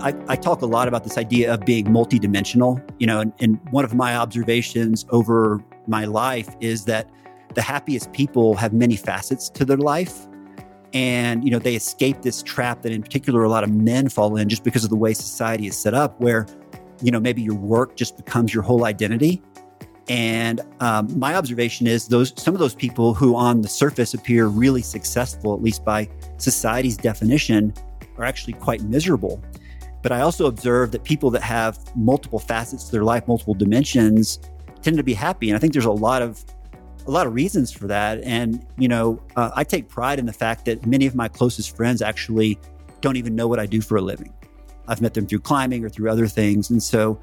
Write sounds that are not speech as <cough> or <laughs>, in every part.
I, I, talk a lot about this idea of being multidimensional, you know, and, and, one of my observations over my life is that the happiest people have many facets to their life. And, you know, they escape this trap that in particular a lot of men fall in just because of the way society is set up, where, you know, maybe your work just becomes your whole identity. And um, my observation is those some of those people who on the surface appear really successful, at least by society's definition, are actually quite miserable. But I also observe that people that have multiple facets to their life, multiple dimensions, tend to be happy. And I think there's a lot of a lot of reasons for that. And you know, uh, I take pride in the fact that many of my closest friends actually don't even know what I do for a living. I've met them through climbing or through other things, and so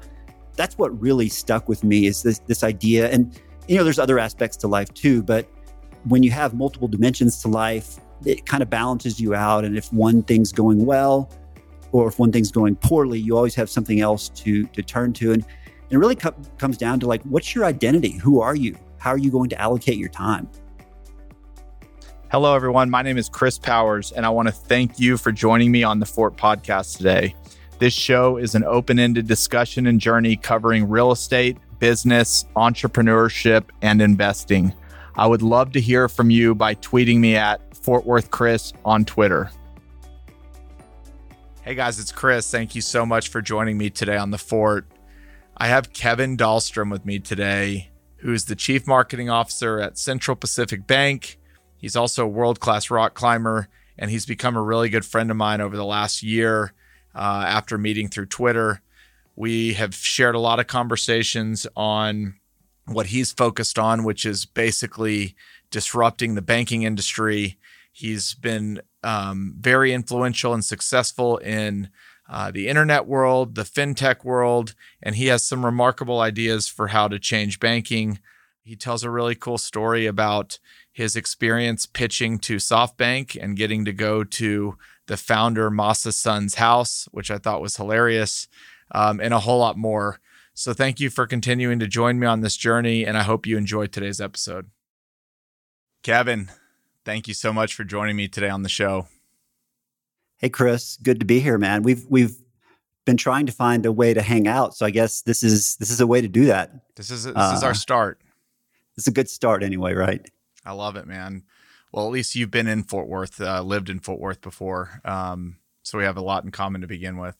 that's what really stuck with me is this this idea. And you know, there's other aspects to life too, but when you have multiple dimensions to life, it kind of balances you out. And if one thing's going well, or if one thing's going poorly, you always have something else to to turn to. And and it really co- comes down to like, what's your identity? Who are you? How are you going to allocate your time? Hello, everyone. My name is Chris Powers, and I want to thank you for joining me on the Fort podcast today. This show is an open ended discussion and journey covering real estate, business, entrepreneurship, and investing. I would love to hear from you by tweeting me at Fort Worth Chris on Twitter. Hey guys, it's Chris. Thank you so much for joining me today on the fort. I have Kevin Dahlstrom with me today, who's the Chief Marketing Officer at Central Pacific Bank. He's also a world class rock climber, and he's become a really good friend of mine over the last year uh, after meeting through Twitter. We have shared a lot of conversations on what he's focused on, which is basically disrupting the banking industry. He's been um, very influential and successful in uh, the internet world, the fintech world, and he has some remarkable ideas for how to change banking. He tells a really cool story about his experience pitching to SoftBank and getting to go to the founder Masa Son's house, which I thought was hilarious, um, and a whole lot more. So thank you for continuing to join me on this journey, and I hope you enjoyed today's episode. Kevin, Thank you so much for joining me today on the show. Hey Chris, good to be here, man. We've we've been trying to find a way to hang out, so I guess this is this is a way to do that. This is this uh, is our uh, start. It's a good start, anyway, right? I love it, man. Well, at least you've been in Fort Worth, uh, lived in Fort Worth before, um, so we have a lot in common to begin with.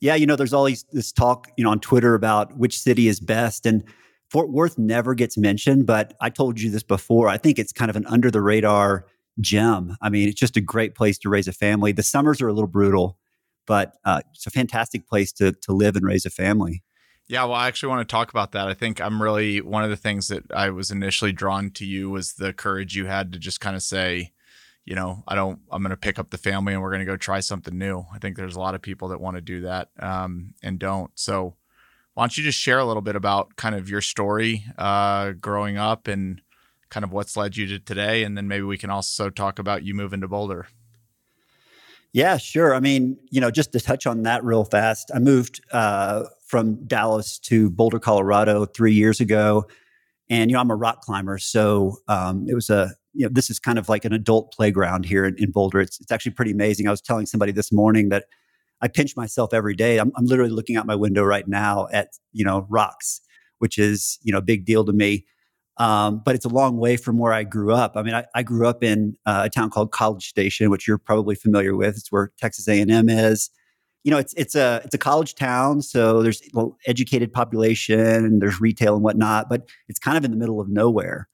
Yeah, you know, there's always this talk, you know, on Twitter about which city is best, and Fort Worth never gets mentioned, but I told you this before. I think it's kind of an under the radar gem. I mean, it's just a great place to raise a family. The summers are a little brutal, but uh, it's a fantastic place to to live and raise a family. Yeah, well, I actually want to talk about that. I think I'm really one of the things that I was initially drawn to you was the courage you had to just kind of say, you know, I don't, I'm going to pick up the family and we're going to go try something new. I think there's a lot of people that want to do that um, and don't. So why don't you just share a little bit about kind of your story uh, growing up and kind of what's led you to today, and then maybe we can also talk about you moving to Boulder. Yeah, sure. I mean, you know, just to touch on that real fast, I moved uh, from Dallas to Boulder, Colorado, three years ago, and you know, I'm a rock climber, so um, it was a you know, this is kind of like an adult playground here in, in Boulder. It's it's actually pretty amazing. I was telling somebody this morning that I pinch myself every day. I'm, I'm literally looking out my window right now at, you know, rocks, which is, you know, a big deal to me. Um, but it's a long way from where I grew up. I mean, I, I grew up in uh, a town called College Station, which you're probably familiar with. It's where Texas A&M is. You know, it's it's a it's a college town, so there's well, educated population and there's retail and whatnot, but it's kind of in the middle of nowhere.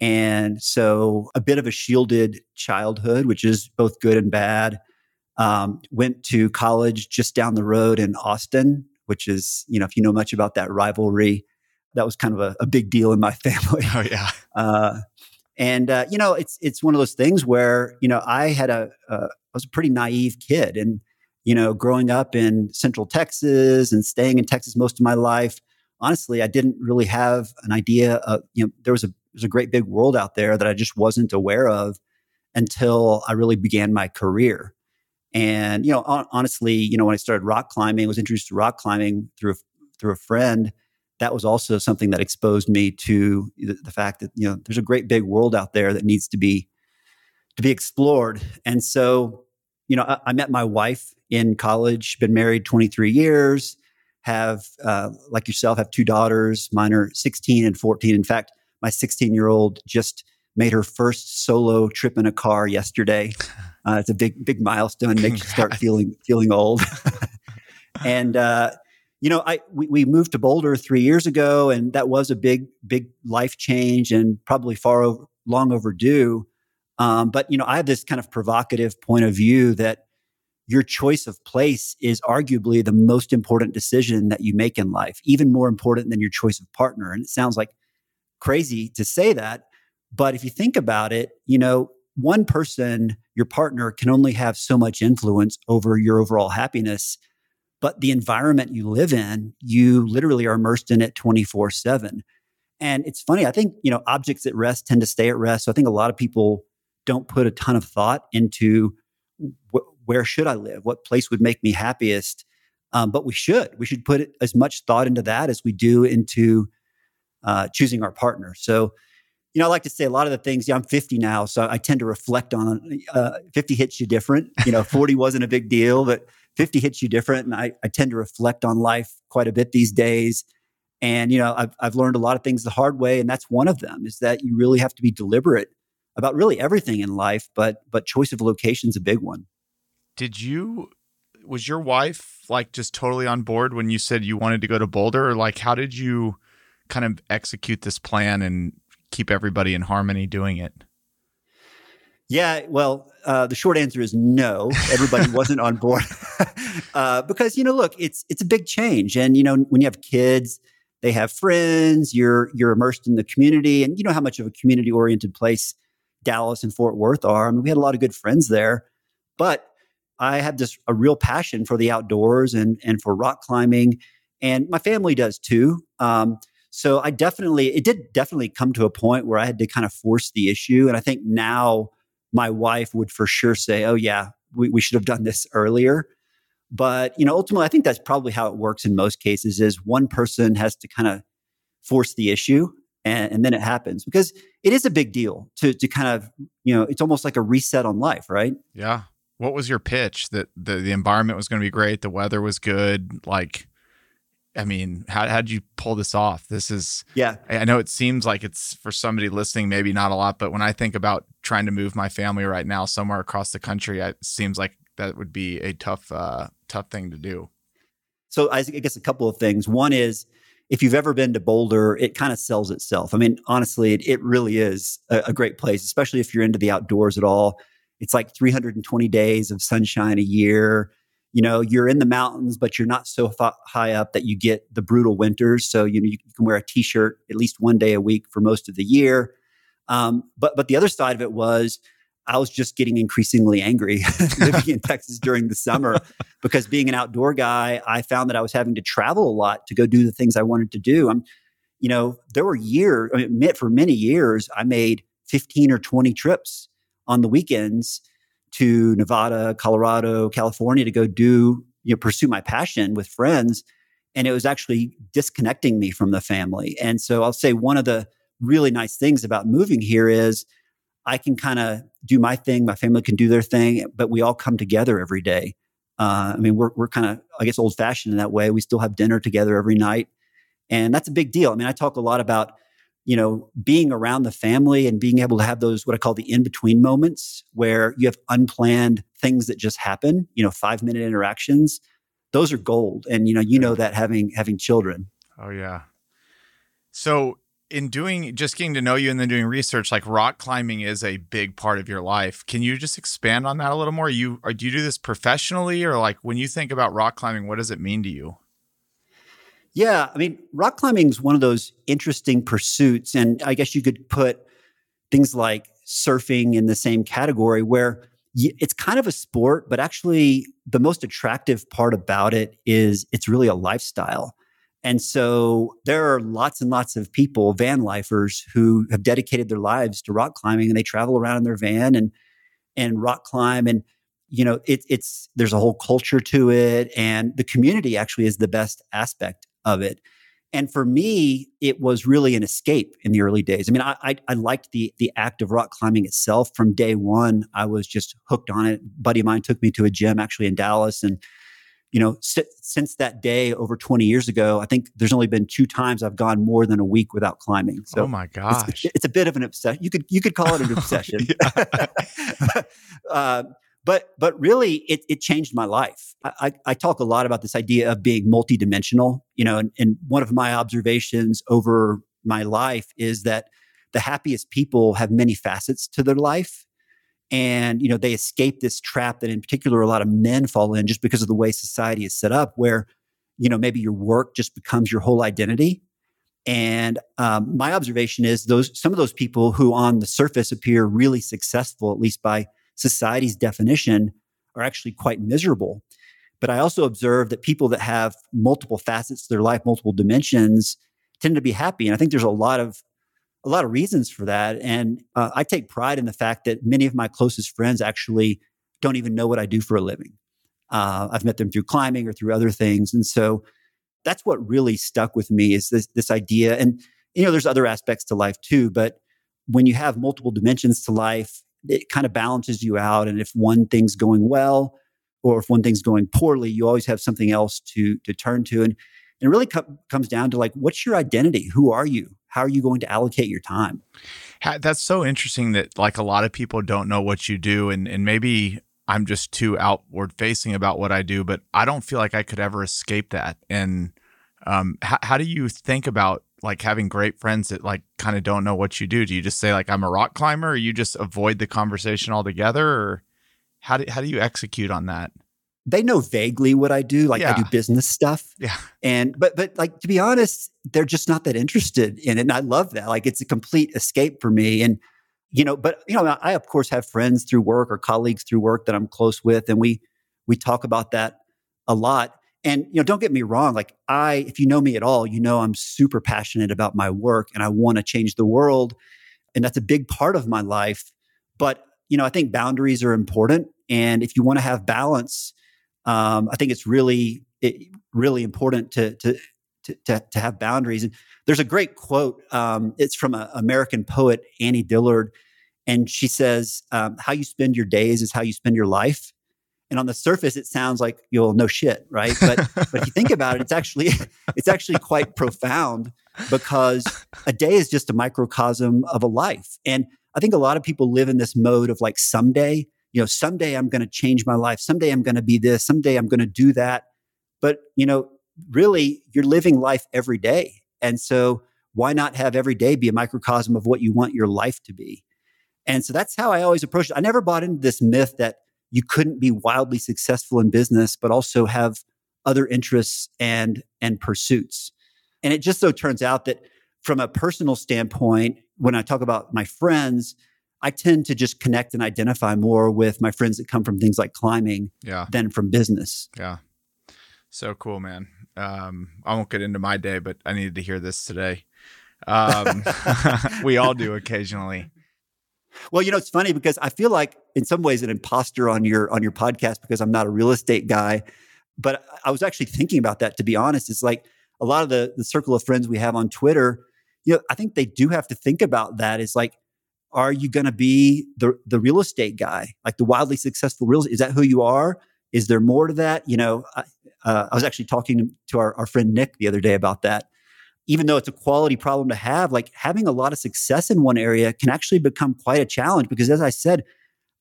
And so, a bit of a shielded childhood, which is both good and bad. Um, went to college just down the road in Austin, which is, you know, if you know much about that rivalry, that was kind of a, a big deal in my <laughs> family. Oh yeah. Uh, and uh, you know, it's it's one of those things where you know I had a uh, I was a pretty naive kid, and you know, growing up in Central Texas and staying in Texas most of my life, honestly, I didn't really have an idea of you know there was a there's a great big world out there that I just wasn't aware of until I really began my career. And you know, honestly, you know, when I started rock climbing, I was introduced to rock climbing through through a friend. That was also something that exposed me to the, the fact that you know there's a great big world out there that needs to be to be explored. And so, you know, I, I met my wife in college, been married 23 years, have, uh, like yourself, have two daughters. Mine are 16 and 14. In fact, my 16 year old just made her first solo trip in a car yesterday. <laughs> Uh, it's a big, big milestone. Makes you start feeling feeling old. <laughs> and uh, you know, I we, we, moved to Boulder three years ago, and that was a big, big life change, and probably far over, long overdue. Um, but you know, I have this kind of provocative point of view that your choice of place is arguably the most important decision that you make in life, even more important than your choice of partner. And it sounds like crazy to say that, but if you think about it, you know, one person, your partner, can only have so much influence over your overall happiness. But the environment you live in, you literally are immersed in it 24 7. And it's funny, I think, you know, objects at rest tend to stay at rest. So I think a lot of people don't put a ton of thought into wh- where should I live? What place would make me happiest? Um, but we should. We should put as much thought into that as we do into uh, choosing our partner. So you know, I like to say a lot of the things. Yeah, I'm 50 now, so I tend to reflect on. Uh, 50 hits you different. You know, 40 <laughs> wasn't a big deal, but 50 hits you different, and I, I tend to reflect on life quite a bit these days. And you know, I've I've learned a lot of things the hard way, and that's one of them. Is that you really have to be deliberate about really everything in life, but but choice of location is a big one. Did you? Was your wife like just totally on board when you said you wanted to go to Boulder? Or like, how did you kind of execute this plan and keep everybody in harmony doing it? Yeah, well, uh, the short answer is no. Everybody <laughs> wasn't on board <laughs> uh, because you know, look, it's it's a big change, and you know, when you have kids, they have friends. You're you're immersed in the community, and you know how much of a community oriented place Dallas and Fort Worth are. I mean, we had a lot of good friends there, but I have this a real passion for the outdoors and and for rock climbing, and my family does too. Um, so I definitely, it did definitely come to a point where I had to kind of force the issue. And I think now my wife would for sure say, oh, yeah, we, we should have done this earlier. But, you know, ultimately, I think that's probably how it works in most cases is one person has to kind of force the issue and, and, then it happens because it is a big deal to, to kind of, you know, it's almost like a reset on life, right? Yeah. What was your pitch that the, the environment was going to be great? The weather was good. Like, I mean, how how did you pull this off? This is yeah. I know it seems like it's for somebody listening, maybe not a lot, but when I think about trying to move my family right now somewhere across the country, it seems like that would be a tough uh, tough thing to do. So I guess a couple of things. One is if you've ever been to Boulder, it kind of sells itself. I mean, honestly, it, it really is a, a great place, especially if you're into the outdoors at all. It's like 320 days of sunshine a year you know you're in the mountains but you're not so high up that you get the brutal winters so you know you can wear a t-shirt at least one day a week for most of the year um, but but the other side of it was I was just getting increasingly angry <laughs> living in Texas during the summer <laughs> because being an outdoor guy, I found that I was having to travel a lot to go do the things I wanted to do. I'm, you know, there were years, I mean, for many years, I made 15 or 20 trips on the weekends to Nevada, Colorado, California to go do, you know, pursue my passion with friends. And it was actually disconnecting me from the family. And so I'll say one of the really nice things about moving here is I can kind of do my thing, my family can do their thing, but we all come together every day. Uh, I mean, we're, we're kind of, I guess, old fashioned in that way. We still have dinner together every night. And that's a big deal. I mean, I talk a lot about you know, being around the family and being able to have those, what I call the in between moments where you have unplanned things that just happen, you know, five minute interactions, those are gold. And, you know, you know that having, having children. Oh yeah. So in doing, just getting to know you and then doing research, like rock climbing is a big part of your life. Can you just expand on that a little more? You, or do you do this professionally or like when you think about rock climbing, what does it mean to you? Yeah, I mean, rock climbing is one of those interesting pursuits, and I guess you could put things like surfing in the same category, where it's kind of a sport, but actually the most attractive part about it is it's really a lifestyle. And so there are lots and lots of people, van lifers, who have dedicated their lives to rock climbing, and they travel around in their van and and rock climb and you know it, it's there's a whole culture to it and the community actually is the best aspect of it. And for me, it was really an escape in the early days. I mean, I, I, I liked the the act of rock climbing itself from day one. I was just hooked on it. A buddy of mine took me to a gym actually in Dallas, and you know, since that day over 20 years ago, I think there's only been two times I've gone more than a week without climbing. So oh my gosh, it's, it's a bit of an obsession. You could you could call it an obsession. <laughs> <laughs> uh, but but really, it, it changed my life. I, I, I, talk a lot about this idea of being multidimensional. You know, and, and one of my observations over my life is that the happiest people have many facets to their life and you know they escape this trap that in particular a lot of men fall in just because of the way society is set up where you know maybe your work just becomes your whole identity and um, my observation is those some of those people who on the surface appear really successful at least by society's definition are actually quite miserable but i also observe that people that have multiple facets to their life multiple dimensions tend to be happy and i think there's a lot of a lot of reasons for that. And uh, I take pride in the fact that many of my closest friends actually don't even know what I do for a living. Uh, I've met them through climbing or through other things. And so that's what really stuck with me is this, this idea. And, you know, there's other aspects to life too, but when you have multiple dimensions to life, it kind of balances you out. And if one thing's going well, or if one thing's going poorly, you always have something else to to turn to. And, and it really co- comes down to like, what's your identity? Who are you? how are you going to allocate your time? That's so interesting that like a lot of people don't know what you do and and maybe I'm just too outward facing about what I do, but I don't feel like I could ever escape that. And um, how, how do you think about like having great friends that like kind of don't know what you do? Do you just say like I'm a rock climber, or you just avoid the conversation altogether, or how do how do you execute on that? they know vaguely what I do. Like yeah. I do business stuff. Yeah. And but but like to be honest, they're just not that interested in it. And I love that. Like it's a complete escape for me. And you know, but you know, I of course have friends through work or colleagues through work that I'm close with, and we we talk about that a lot. And you know, don't get me wrong. Like I, if you know me at all, you know I'm super passionate about my work and I want to change the world, and that's a big part of my life. But you know, I think boundaries are important, and if you want to have balance um, I think it's really it, really important to, to to, to, have boundaries. And there's a great quote. Um, it's from an American poet, Annie Dillard, and she says, um, "How you spend your days is how you spend your life." And on the surface, it sounds like you'll no shit, right? But <laughs> but if you think about it, it's actually <laughs> it's actually quite profound because a day is just a microcosm of a life. And I think a lot of people live in this mode of like someday you know, someday I'm going to change my life. Someday I'm going to be this. Someday I'm going to do that. But, you know, really, you're living life every day. And so why not have every day be a microcosm of what you want your life to be? And so that's how I always approach it. I never bought into this myth that you couldn't be wildly successful in business, but also have other interests and and pursuits. And it just so turns out that from a personal standpoint, when I talk about my friends, I tend to just connect and identify more with my friends that come from things like climbing yeah. than from business. Yeah. So cool, man. Um, I won't get into my day, but I needed to hear this today. Um, <laughs> we all do occasionally. Well, you know, it's funny because I feel like in some ways an imposter on your on your podcast because I'm not a real estate guy. But I was actually thinking about that to be honest. It's like a lot of the the circle of friends we have on Twitter, you know, I think they do have to think about that. Is like are you going to be the the real estate guy, like the wildly successful real? Is that who you are? Is there more to that? You know, I, uh, I was actually talking to our, our friend Nick the other day about that. Even though it's a quality problem to have, like having a lot of success in one area can actually become quite a challenge because, as I said,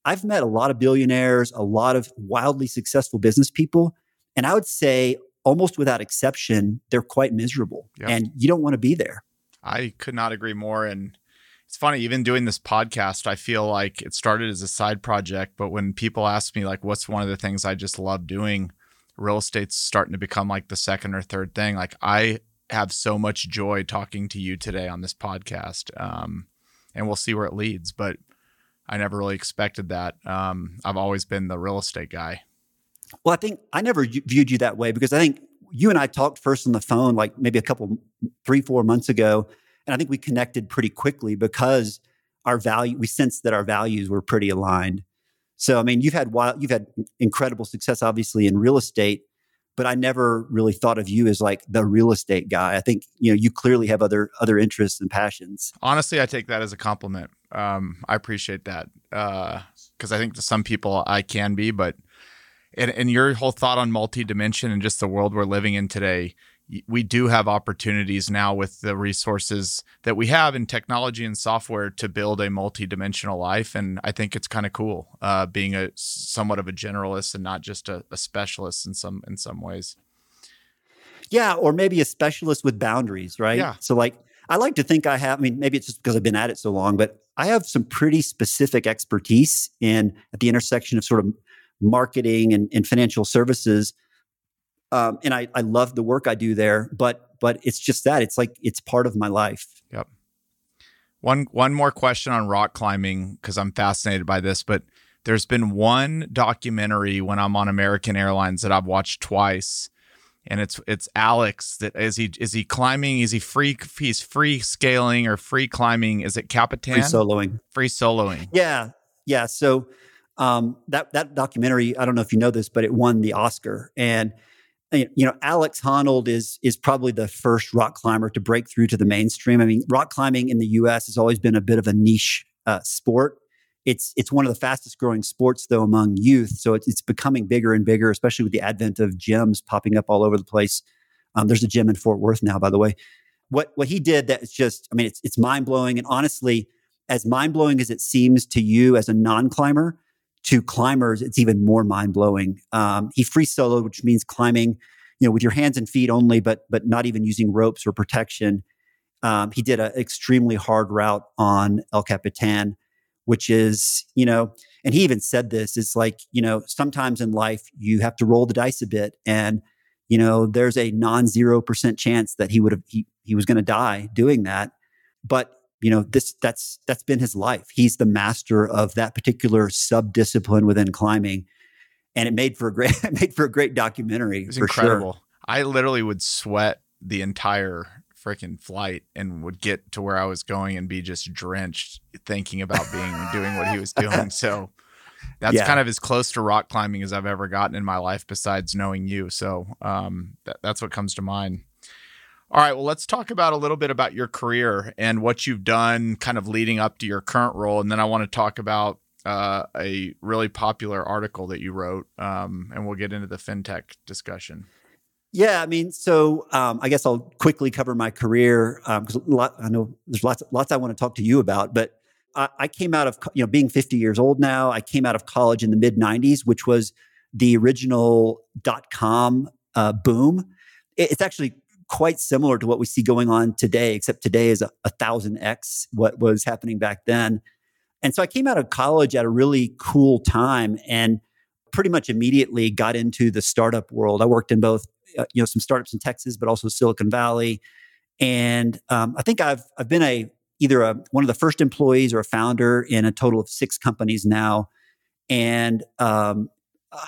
I've met a lot of billionaires, a lot of wildly successful business people, and I would say almost without exception, they're quite miserable, yep. and you don't want to be there. I could not agree more. And it's funny even doing this podcast i feel like it started as a side project but when people ask me like what's one of the things i just love doing real estate's starting to become like the second or third thing like i have so much joy talking to you today on this podcast um, and we'll see where it leads but i never really expected that um, i've always been the real estate guy well i think i never viewed you that way because i think you and i talked first on the phone like maybe a couple three four months ago and I think we connected pretty quickly because our value, we sensed that our values were pretty aligned. So, I mean, you've had wild, you've had incredible success, obviously, in real estate. But I never really thought of you as like the real estate guy. I think you know you clearly have other other interests and passions. Honestly, I take that as a compliment. Um, I appreciate that because uh, I think to some people I can be, but and, and your whole thought on multi-dimension and just the world we're living in today we do have opportunities now with the resources that we have in technology and software to build a multi-dimensional life and i think it's kind of cool uh, being a somewhat of a generalist and not just a, a, specialist in some in some ways. Yeah or maybe a specialist with boundaries right? Yeah. So like i like to think i have i mean maybe it's just because i've been at it so long but i have some pretty specific expertise in at the intersection of sort of marketing and, and financial services um, and I, I love the work I do there, but but it's just that it's like it's part of my life. Yep. One one more question on rock climbing because I'm fascinated by this, but there's been one documentary when I'm on American Airlines that I've watched twice, and it's it's Alex that is he is he climbing? Is he free? He's free scaling or free climbing? Is it Capitan? Free soloing. Free soloing. Yeah, yeah. So um, that that documentary, I don't know if you know this, but it won the Oscar, and you know, Alex Honnold is is probably the first rock climber to break through to the mainstream. I mean, rock climbing in the U.S. has always been a bit of a niche uh, sport. It's it's one of the fastest growing sports though among youth, so it's, it's becoming bigger and bigger, especially with the advent of gyms popping up all over the place. Um, there's a gym in Fort Worth now, by the way. What what he did that is just, I mean, it's it's mind blowing, and honestly, as mind blowing as it seems to you as a non climber, to climbers, it's even more mind blowing. Um, he free soloed, which means climbing, you know, with your hands and feet only, but but not even using ropes or protection. Um, he did an extremely hard route on El Capitan, which is, you know, and he even said this: it's like, you know, sometimes in life you have to roll the dice a bit, and you know, there's a non-zero percent chance that he would have he he was going to die doing that, but you know this that's that's been his life. He's the master of that particular sub discipline within climbing and it made for a great <laughs> made for a great documentary it's incredible sure. i literally would sweat the entire freaking flight and would get to where i was going and be just drenched thinking about being doing what he was <laughs> doing. So that's yeah. kind of as close to rock climbing as i've ever gotten in my life besides knowing you. So um, that, that's what comes to mind all right, well, let's talk about a little bit about your career and what you've done kind of leading up to your current role. And then I want to talk about uh, a really popular article that you wrote, um, and we'll get into the fintech discussion. Yeah, I mean, so um, I guess I'll quickly cover my career because um, I know there's lots, lots I want to talk to you about. But I, I, came out of, you know, being 50 years old now. I came out of college in the mid 90s, which was the original dot com uh, boom. It's actually quite similar to what we see going on today, except today is a, thousand X what was happening back then. And so I came out of college at a really cool time and pretty much immediately got into the startup world. I worked in both, uh, you know, some startups in Texas, but also Silicon Valley. And um, I think I've I've been a either a one of the first employees or a founder in a total of six companies now. And um,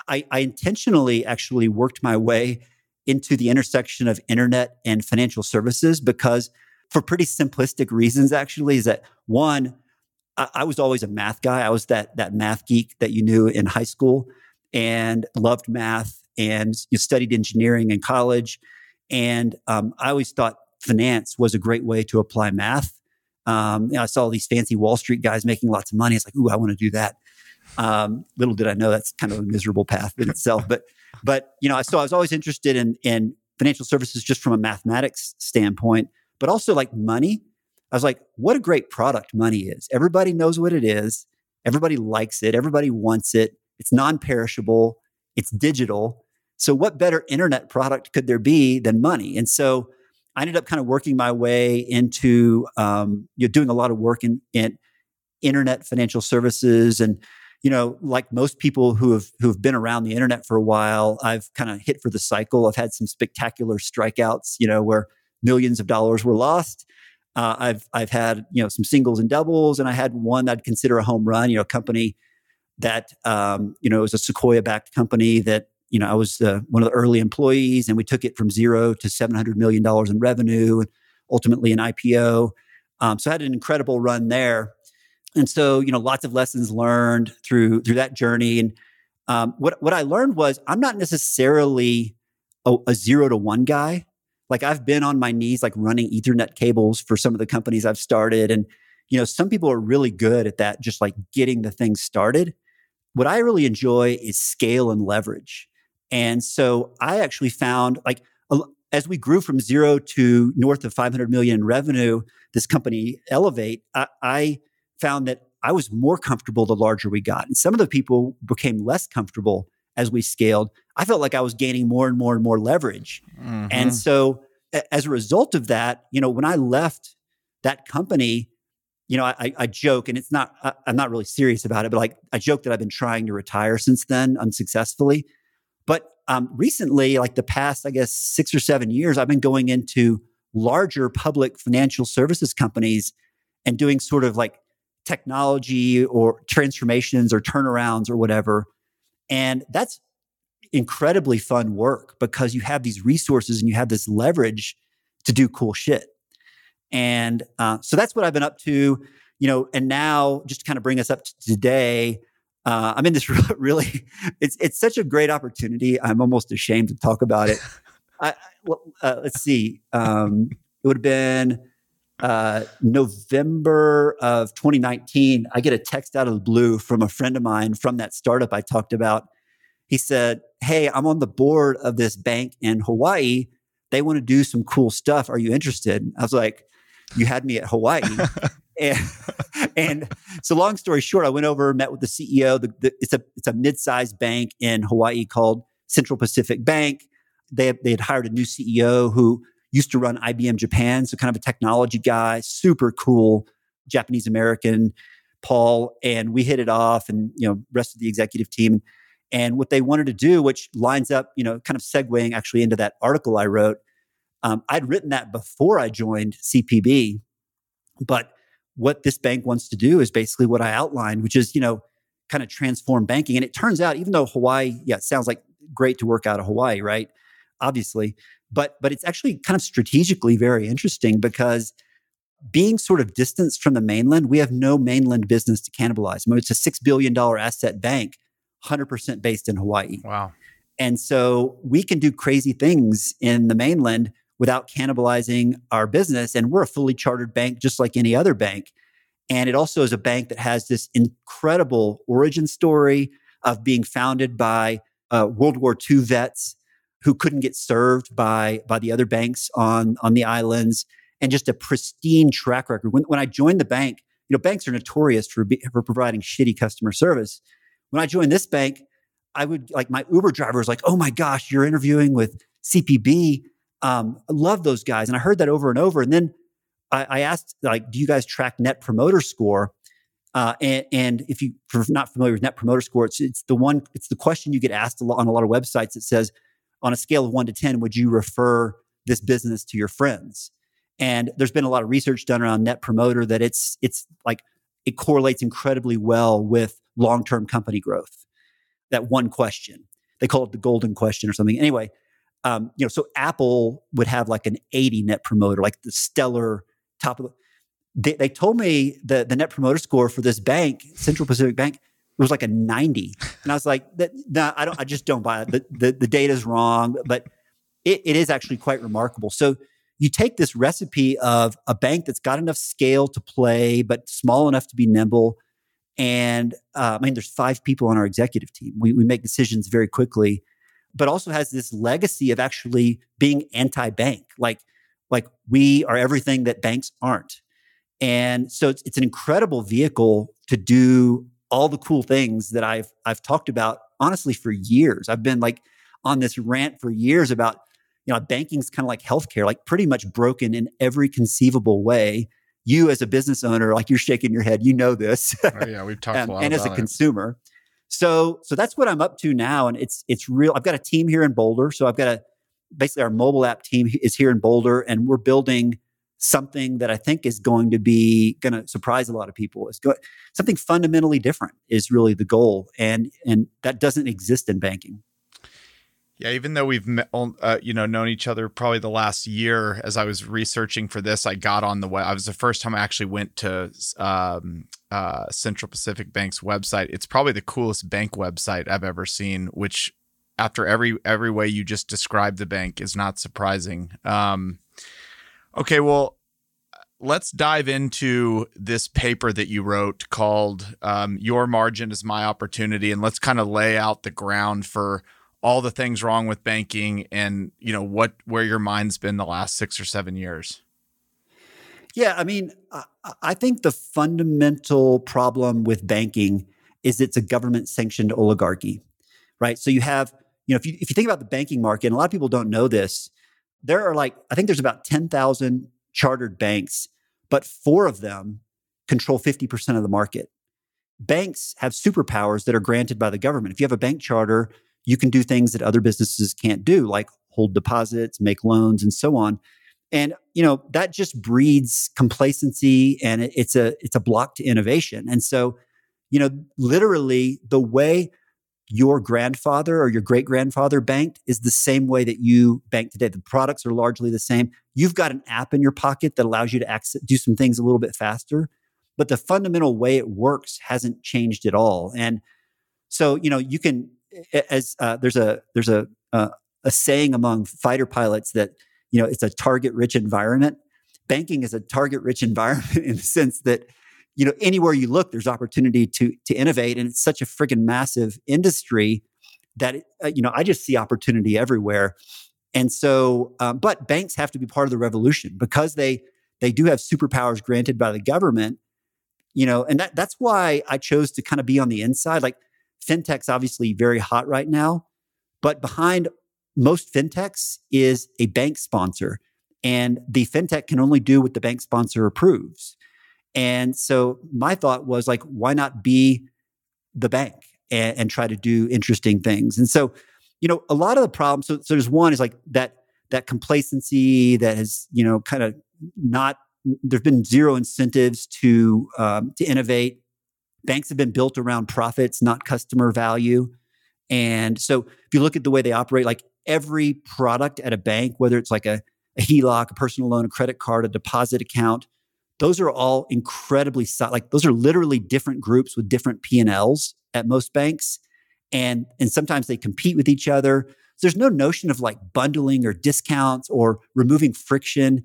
I, I intentionally actually worked my way into the intersection of internet and financial services because for pretty simplistic reasons actually is that one I, I, was always a math guy. I was that that math geek that you knew in high school and loved math and you studied engineering in college. And um, i always thought finance was a great way to apply math. Um, i saw these fancy wall street guys making lots of money. It's like ooh i want to do that um, little did i know that's kind of a miserable path in itself but but you know, so I was always interested in in financial services just from a mathematics standpoint, but also like money. I was like, what a great product money is. Everybody knows what it is. Everybody likes it. Everybody wants it. It's non-perishable. It's digital. So what better internet product could there be than money? And so I ended up kind of working my way into um, you know doing a lot of work in, in internet financial services and you know, like most people who have who have been around the internet for a while, I've kind of hit for the cycle. I've had some spectacular strikeouts, you know, where millions of dollars were lost. Uh, I've I've had you know some singles and doubles, and I had one I'd consider a home run. You know, a company that um, you know was a Sequoia backed company that you know I was uh, one of the early employees, and we took it from zero to seven hundred million dollars in revenue, and ultimately an IPO. Um, so I had an incredible run there and so you know lots of lessons learned through through that journey and um, what what i learned was i'm not necessarily a, a zero to one guy. Like I've been on my knees, like running Ethernet cables for some of the companies I've started. And, you know, some people are really good at that, just like getting the thing started. What I really enjoy is scale and leverage. And so I actually found like as we grew from zero to north of 500 million in revenue, this company Elevate, I, I found that I was more comfortable the larger we got. And some of the people became less comfortable as we scaled. I felt like I was gaining more and more and more leverage. Mm-hmm. And so as a result of that, you know, when I left that company, you know, I, I joke, and it's not, I, I'm not really serious about it, but like I joke that I've been trying to retire since then unsuccessfully. But um, recently, like the past, I guess, six or seven years, I've been going into larger public financial services companies and doing sort of like technology or transformations or turnarounds or whatever. And that's incredibly fun work because you have these resources and you have this leverage to do cool shit. And uh, so that's what I've been up to, you know. And now, just to kind of bring us up to today, uh, I'm in this <laughs> really. It's it's such a great opportunity. I'm almost ashamed to talk about it. <laughs> I, well, uh, let's see. Um, it would have been uh, November of 2019, I get a text out of the blue from a friend of mine from that startup I talked about. He said, Hey, I'm on the board of this bank in Hawaii. They want to do some cool stuff. Are you interested? I was like, You had me at Hawaii. <laughs> and, and so, long story short, I went over, met with the CEO. The, the, it's a it's a mid-sized bank in Hawaii called Central Pacific Bank. They they had hired a new CEO who used to run IBM Japan, so kind of a technology guy, super cool Japanese American, Paul, and we hit it off, and you know, rest of the executive team. And what they wanted to do, which lines up, you know, kind of segueing actually into that article I wrote. Um, I'd written that before I joined CPB, but what this bank wants to do is basically what I outlined, which is, you know, kind of transform banking. And it turns out, even though Hawaii, yeah, it sounds like great to work out of Hawaii, right? Obviously, but but it's actually kind of strategically very interesting because being sort of distanced from the mainland, we have no mainland business to cannibalize. I mean, it's a six billion dollar asset bank, hundred percent based in Hawaii. Wow. And so we can do crazy things in the mainland without cannibalizing our business. And we're a fully chartered bank, just like any other bank. And it also is a bank that has this incredible origin story of being founded by uh, World War II vets who couldn't get served by by the other banks on on the islands, and just a pristine track record. When when I joined the bank, you know, banks are notorious for be, for providing shitty customer service. When I joined this bank, I would like my Uber driver was like, "Oh my gosh, you're interviewing with CPB. Um, I love those guys." And I heard that over and over. And then I, I asked, like, "Do you guys track Net Promoter Score?" Uh, and, and, if you are not familiar with Net Promoter Score, it's it's the one it's the question you get asked a lot on a lot of websites. that says, on a scale of one to 10, would you refer this business to your friends? And there's been a lot of research done around net promoter that it's, it's like, it correlates incredibly well with long-term company growth. That one question, they call it the golden question or something. Anyway, um, you know, so Apple would have like an 80 net promoter, like the stellar top of the, they, they told me the, the net promoter score for this bank, Central Pacific Bank, it was like a 90. And I was like, that, nah, I don't, I just don't buy it. The, the, the data is wrong, but it, it is actually quite remarkable. So you take this recipe of a bank that's got enough scale to play, but small enough to be nimble. And uh, I mean, there's five people on our executive team. We, we make decisions very quickly, but also has this legacy of actually being anti-bank. Like, like we are everything that banks aren't. And so it's, it's an incredible vehicle to do all the cool things that I've I've talked about honestly for years. I've been like on this rant for years about you know banking's kind of like healthcare, like pretty much broken in every conceivable way. You as a business owner, like you're shaking your head, you know this. oh, yeah, we've talked um, a lot. and as a it. consumer. So so that's what I'm up to now, and it's it's real. I've got a team here in Boulder, so I've got a basically our mobile app team is here in Boulder, and we're building something that I think is going to be going to surprise a lot of people. Is go, something fundamentally different is really the goal, and and that doesn't exist in banking. Yeah, even though we've met, uh, you know known each other probably the last year, as I was researching for this, I got on the web. I was the first time I actually went to um, uh, Central Pacific Bank's website. It's probably the coolest bank website I've ever seen, which after every every way you just described the bank is not surprising. Um, okay, well, let's dive into this paper that you wrote called um, "Your Margin Is My Opportunity," and let's kind of lay out the ground for all the things wrong with banking and you know what where your mind's been the last six or seven years. Yeah, I mean, I think the fundamental problem with banking is it's a government sanctioned oligarchy, right? So you have, you know, if you, if you think about the banking market, and a lot of people don't know this, there are like, I think there's about 10,000 chartered banks, but four of them control 50% of the market. Banks have superpowers that are granted by the government. If you have a bank charter, you can do things that other businesses can't do, like hold deposits, make loans, and so on and you know that just breeds complacency and it's a it's a block to innovation and so you know literally the way your grandfather or your great grandfather banked is the same way that you bank today. The products are largely the same. You've got an app in your pocket that allows you to access, do some things a little bit faster but the fundamental way it works hasn't changed at all. And so you know you can as uh, there's a there's a uh, a saying among fighter pilots that you know, it's a target rich environment. Banking is a target rich <laughs> environment in the sense that, you know, anywhere you look, there's opportunity to to innovate, and it's such a friggin' massive industry that uh, you know I just see opportunity everywhere. And so, um, but banks have to be part of the revolution because they they do have superpowers granted by the government. You know, and that that's why I chose to kind of be on the inside. Like fintech's obviously very hot right now, but behind most fintechs is a bank sponsor, and the fintech can only do what the bank sponsor approves. And so my thought was like, why not be the bank and, and try to do interesting things? And so, you know, a lot of the problems. So, so there's one is like that that complacency that has you know kind of not. There's been zero incentives to um, to innovate. Banks have been built around profits, not customer value. And so if you look at the way they operate, like every product at a bank, whether it's like a, a HELOC, a personal loan, a credit card, a deposit account, those are all incredibly like those are literally different groups with different P&Ls at most banks. And, and sometimes they compete with each other. So there's no notion of like bundling or discounts or removing friction.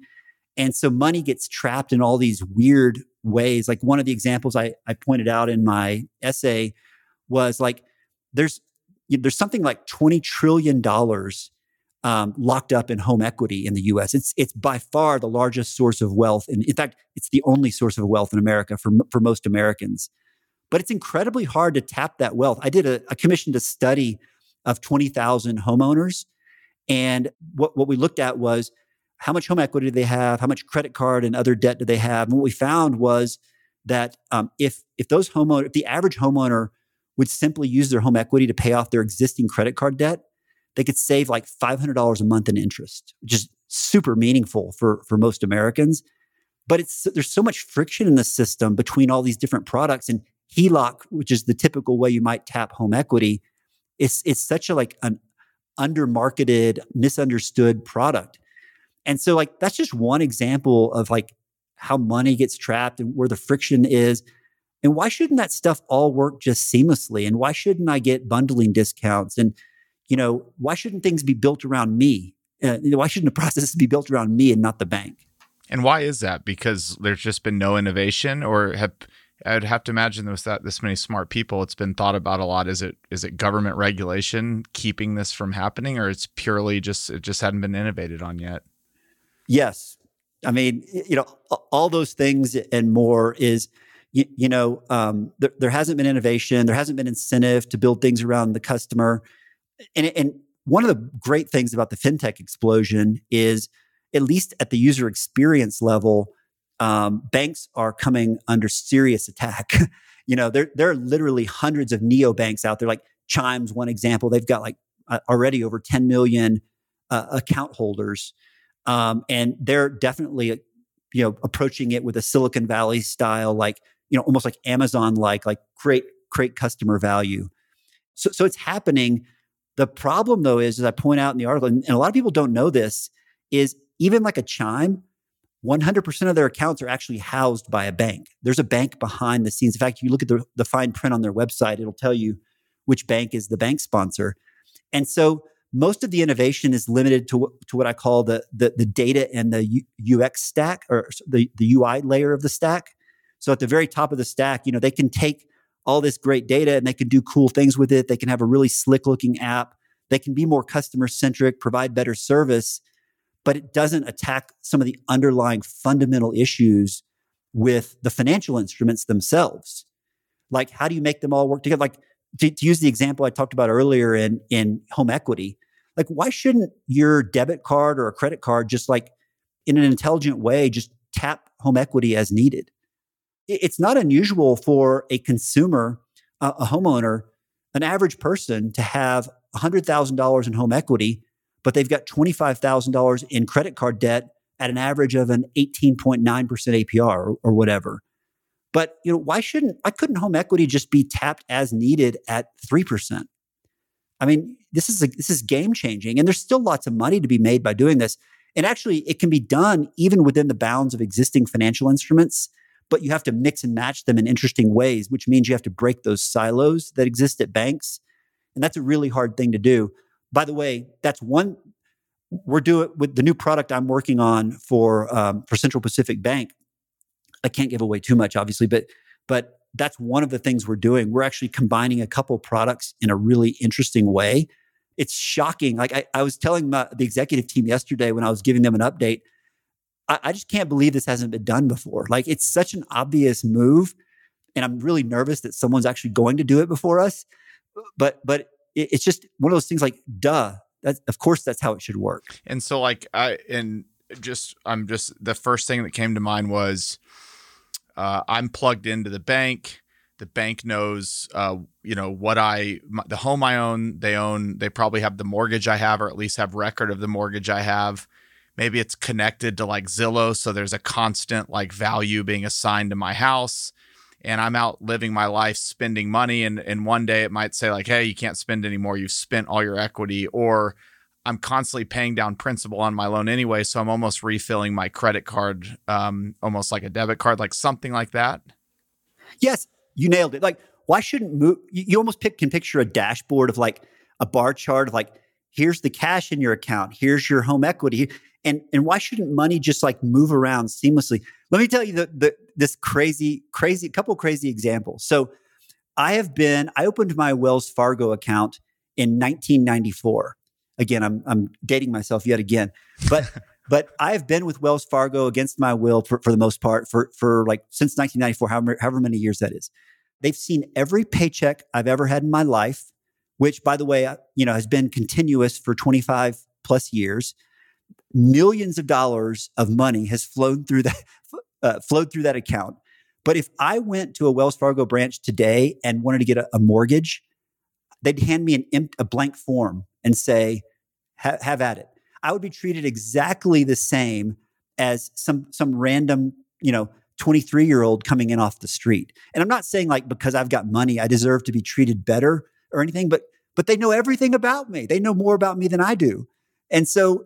And so money gets trapped in all these weird ways. Like one of the examples I, I pointed out in my essay was like there's there's something like $20 trillion um, locked up in home equity in the US. It's, it's by far the largest source of wealth. And in fact, it's the only source of wealth in America for, for most Americans. But it's incredibly hard to tap that wealth. I did a, a commissioned a study of 20,000 homeowners. And what, what we looked at was how much home equity do they have? How much credit card and other debt do they have? And what we found was that um, if, if those homeowners, if the average homeowner would simply use their home equity to pay off their existing credit card debt, they could save like $500 a month in interest, which is super meaningful for, for most Americans. But it's, there's so much friction in the system between all these different products and HELOC, which is the typical way you might tap home equity. It's, it's such a like an undermarketed, misunderstood product. And so like, that's just one example of like how money gets trapped and where the friction is. And why shouldn't that stuff all work just seamlessly? And why shouldn't I get bundling discounts? And, you know, why shouldn't things be built around me? Uh, why shouldn't the <laughs> process be built around me and not the bank? And why is that? Because there's just been no innovation, or have I'd have to imagine with that this many smart people, it's been thought about a lot. Is it is it government regulation keeping this from happening, or it's purely just it just hadn't been innovated on yet? Yes, I mean, you know, all those things and more is you, you know, um, there, there, hasn't been innovation. There hasn't been incentive to build things around the customer. And, and one of the great things about the fintech explosion is, at least at the user experience level, um, banks are coming under serious attack. <laughs> you know, there, there are literally hundreds of neo banks out there. Like Chime's one example. They've got like uh, already over 10 million uh, account holders. Um, and they're definitely, you know, approaching it with a Silicon Valley style, like you know, almost like Amazon like, like create, create customer value. So, so it's happening. The problem though is, as I point out in the article, and, and a lot of people don't know this, is even like a Chime, 100% of their accounts are actually housed by a bank. There's a bank behind the scenes. In fact, if you look at the, the fine print on their website, it'll tell you which bank is the bank sponsor. And so most of the innovation is limited to, to what I call the, the, the data and the UX stack or the, the UI layer of the stack. So at the very top of the stack, you know, they can take all this great data and they can do cool things with it. They can have a really slick looking app. They can be more customer centric, provide better service, but it doesn't attack some of the underlying fundamental issues with the financial instruments themselves. Like, how do you make them all work together? Like, to, to use the example I talked about earlier in, in home equity, like, why shouldn't your debit card or a credit card just like in an intelligent way, just tap home equity as needed? It's not unusual for a consumer, a, homeowner, an average person to have $100,000 in home equity, but they've got $25,000 in credit card debt at an average of an 18.9% APR or, or whatever. But you know, why shouldn't why couldn't home equity just be tapped as needed at 3%? I mean, this is a, this is game changing and there's still lots of money to be made by doing this. And actually it can be done even within the bounds of existing financial instruments, but you have to mix and match them in interesting ways, which means you have to break those silos that exist at banks. And that's a really hard thing to do. By the way, that's one we're doing with the new product I'm working on for um, for Central Pacific Bank. I can't give away too much, obviously, but but that's one of the things we're doing. We're actually combining a couple products in a really interesting way. It's shocking. Like I, I was telling my, the executive team yesterday when I was giving them an update, I, I just can't believe this hasn't been done before. Like it's such an obvious move, and I'm really nervous that someone's actually going to do it before us. But but it, it's just one of those things. Like duh, that of course that's how it should work. And so like I and just I'm just the first thing that came to mind was uh, I'm plugged into the bank. The bank knows, uh, you know, what I, my, the home I own, they own, they probably have the mortgage I have, or at least have record of the mortgage I have. Maybe it's connected to like Zillow. So there's a constant like value being assigned to my house. And I'm out living my life spending money. And, and one day it might say, like, hey, you can't spend anymore. You've spent all your equity. Or I'm constantly paying down principal on my loan anyway, so I'm almost refilling my credit card, um, almost like a debit card, like something like that. Yes, you nailed it. Like, why shouldn't move? You, almost pick, can picture a dashboard of like a bar chart of like, here's the cash in your account, here's your home equity, and and why shouldn't money just like move around seamlessly? Let me tell you the, the this crazy, crazy, couple crazy examples. So, I have been, I opened my Wells Fargo account in 1994 again, I'm I'm dating myself yet again, but <laughs> but I've been with Wells Fargo against my will for, for the most part for for like since 1994, however however many years that is. They've seen every paycheck I've ever had in my life, which by the way, you know, has been continuous for 25 plus years. Millions of dollars of money has flowed through that <laughs> uh, flowed through that account. But if I went to a Wells Fargo branch today and wanted to get a, a mortgage, they'd hand me an a blank form and say, have at it. I would be treated exactly the same as some some random, you know, 23 year old coming in off the street. And I'm not saying like because I've got money, I deserve to be treated better or anything, but but they know everything about me. They know more about me than I do. And so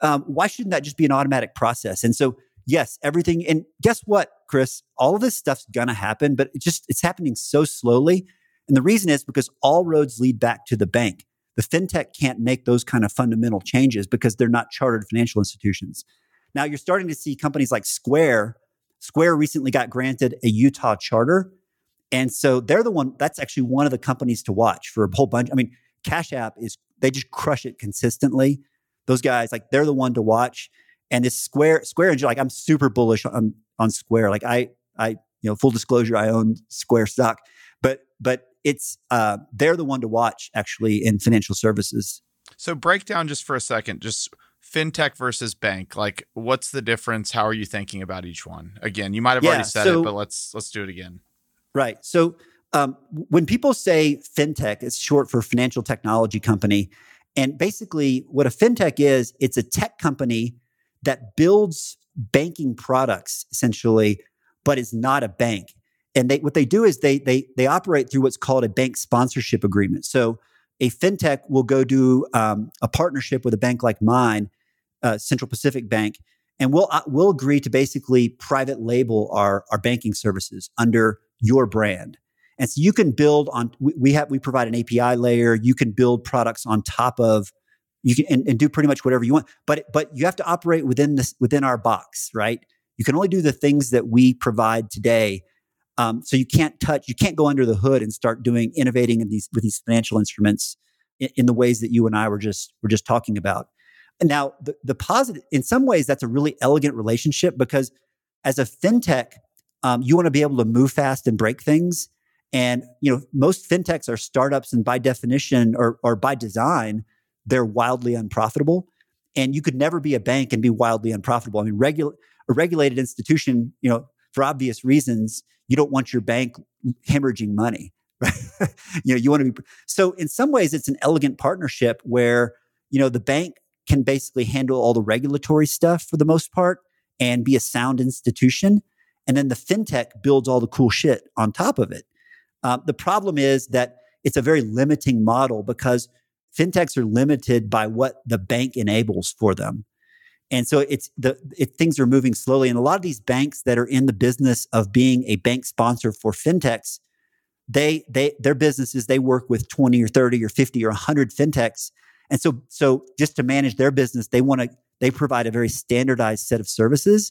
um, why shouldn't that just be an automatic process? And so yes, everything. And guess what, Chris? All of this stuff's gonna happen, but it just it's happening so slowly. And the reason is because all roads lead back to the bank. The fintech can't make those kind of fundamental changes because they're not chartered financial institutions. Now you're starting to see companies like Square. Square recently got granted a Utah charter. And so they're the one that's actually one of the companies to watch for a whole bunch. I mean, Cash App is they just crush it consistently. Those guys, like they're the one to watch. And this Square, Square, and you're like I'm super bullish on on Square. Like I, I, you know, full disclosure, I own Square stock, but but it's uh, they're the one to watch actually in financial services. So break down just for a second, just fintech versus bank. Like, what's the difference? How are you thinking about each one? Again, you might have yeah, already said so, it, but let's let's do it again. Right. So um, when people say fintech, it's short for financial technology company. And basically, what a fintech is, it's a tech company that builds banking products essentially, but is not a bank and they what they do is they they they operate through what's called a bank sponsorship agreement. So a fintech will go do um, a partnership with a bank like mine, uh, Central Pacific Bank, and we'll uh, we'll agree to basically private label our our banking services under your brand. And so you can build on, we have, we provide an API layer. You can build products on top of, you can, and, and do pretty much whatever you want. But, but you have to operate within this, within our box, right? You can only do the things that we provide today. Um, so you can't touch, you can't go under the hood and start doing innovating in these with these financial instruments in, in the ways that you and I were just were just talking about. And now the, the positive, in some ways, that's a really elegant relationship because as a fintech, um, you want to be able to move fast and break things. And you know, most fintechs are startups, and by definition or or by design, they're wildly unprofitable. And you could never be a bank and be wildly unprofitable. I mean, regul- a regulated institution, you know, for obvious reasons, you don't want your bank hemorrhaging money. <laughs> Right? you know, you want to be so. In some ways, it's an elegant partnership where you know the bank can basically handle all the regulatory stuff for the most part and be a sound institution, and then the fintech builds all the cool shit on top of it. Uh, the problem is that it's a very limiting model because fintechs are limited by what the bank enables for them. And so it's the it, things are moving slowly. And a lot of these banks that are in the business of being a bank sponsor for fintechs, they they their businesses they work with 20 or 30 or 50 or 100 fintechs. And so so just to manage their business, they want to they provide a very standardized set of services.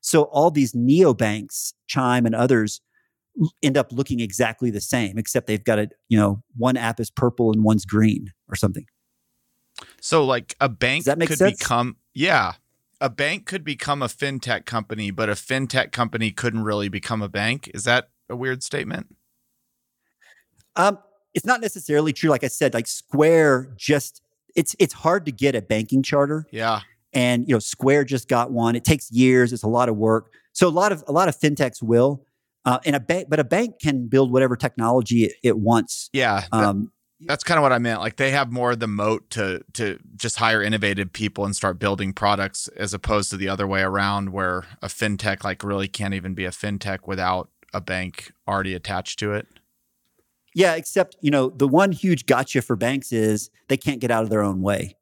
So all these neobanks, Chime and others, end up looking exactly the same, except they've got a, you know, one app is purple and one's green or something. So like a bank that could sense? become yeah. A bank could become a fintech company, but a fintech company couldn't really become a bank. Is that a weird statement? Um, it's not necessarily true. Like I said, like Square just it's it's hard to get a banking charter. Yeah. And you know, Square just got one. It takes years. It's a lot of work. So a lot of a lot of fintechs will, uh, and a bank, but a bank can build whatever technology it, it wants. Yeah. Um, that's kind of what I meant. Like they have more of the moat to to just hire innovative people and start building products as opposed to the other way around where a fintech like really can't even be a fintech without a bank already attached to it. Yeah, except, you know, the one huge gotcha for banks is they can't get out of their own way.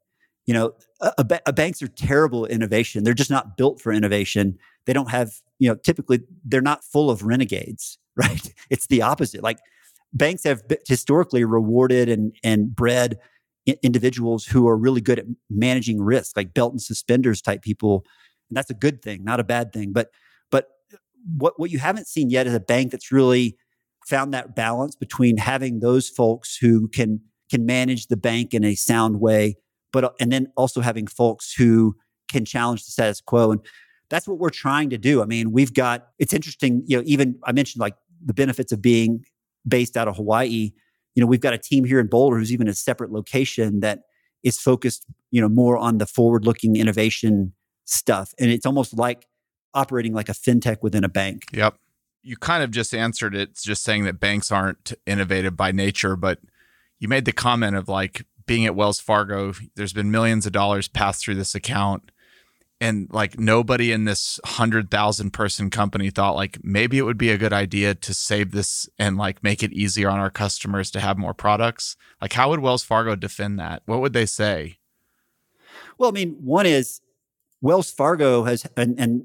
You know, a, a, a banks are terrible innovation. They're just not built for innovation. They don't have, you know, typically they're not full of renegades, <laughs> right? It's the opposite. Like banks have historically rewarded and, and bred individuals who are really good at managing risk, like belt and suspenders type people. And that's a good thing, not a bad thing. But, but what, what you haven't seen yet is a bank that's really found that balance between having those folks who can, can manage the bank in a sound way, but, and then also having folks who can challenge the status quo. And that's what we're trying to do. I mean, we've got, it's interesting, you know, even I mentioned like the benefits of being based out of Hawaii. You know, we've got a team here in Boulder who's even a separate location that is focused, you know, more on the forward-looking innovation stuff. And it's almost like operating like a fintech within a bank. Yep. You kind of just answered it just saying that banks aren't innovative by nature, but you made the comment of like being at Wells Fargo, there's been millions of dollars passed through this account and like nobody in this 100,000 person company thought like maybe it would be a good idea to save this and like make it easier on our customers to have more products. Like how would Wells Fargo defend that? What would they say? Well i mean one is Wells Fargo has and, and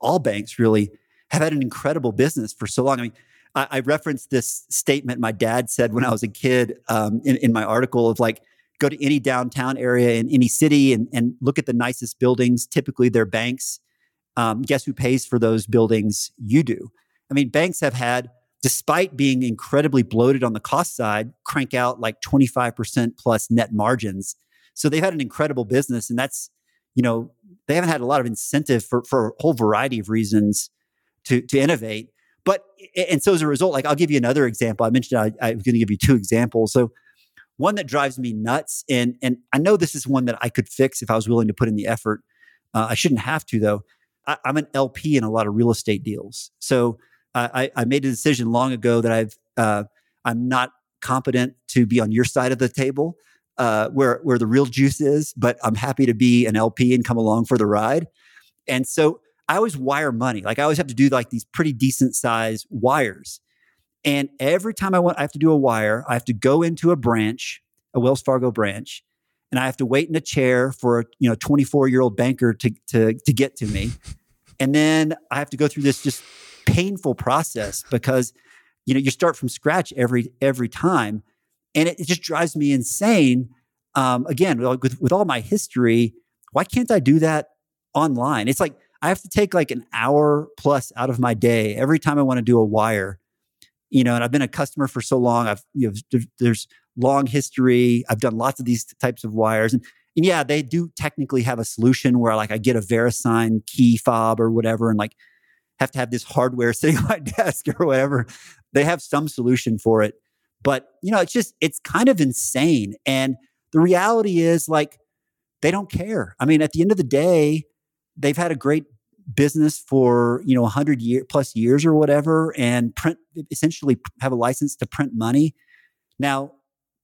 all banks really have had an incredible business for so long. I mean I, I referenced this statement my dad said when I was a kid um, in, in my article of like go to any downtown area in any city and, and look at the nicest buildings. Typically, they're banks. Um, guess who pays for those buildings? You do. I mean, banks have had, despite being incredibly bloated on the cost side, crank out like 25% plus net margins. So they've had an incredible business. And that's, you know, they haven't had a lot of incentive for, for a whole variety of reasons to, to innovate. But, and so as a result, like I'll give you another example. I mentioned I, I was going to give you two examples. So one that drives me nuts, and and I know this is one that I could fix if I was willing to put in the effort. Uh, I shouldn't have to though. I, am an LP in a lot of real estate deals, so I, I, made a decision long ago that I've uh, I'm not competent to be on your side of the table uh, where where the real juice is, but I'm happy to be an LP and come along for the ride. And so I always wire money. Like I always have to do like these pretty decent size wires. And every time I want, I have to do a wire, I have to go into a branch, a Wells Fargo branch, and I have to wait in a chair for a you know 24 year old banker to, to, to get to me. And then I have to go through this just painful process because you know, you start from scratch every every time, and it, it just drives me insane. Um, again, with with all my history, why can't I do that online? It's like I have to take like an hour plus out of my day every time I want to do a wire. You know, and I've been a customer for so long. I've you know, there's long history. I've done lots of these types of wires, and and yeah, they do technically have a solution where like I get a VeriSign key fob or whatever, and like have to have this hardware <laughs> sitting on my desk or whatever. They have some solution for it. But, you know, it's just, it's kind of insane. And the reality is like, they don't care. I mean, at the end of the day, they've had a great business for, you know, 100 year plus years or whatever and print essentially have a license to print money. Now,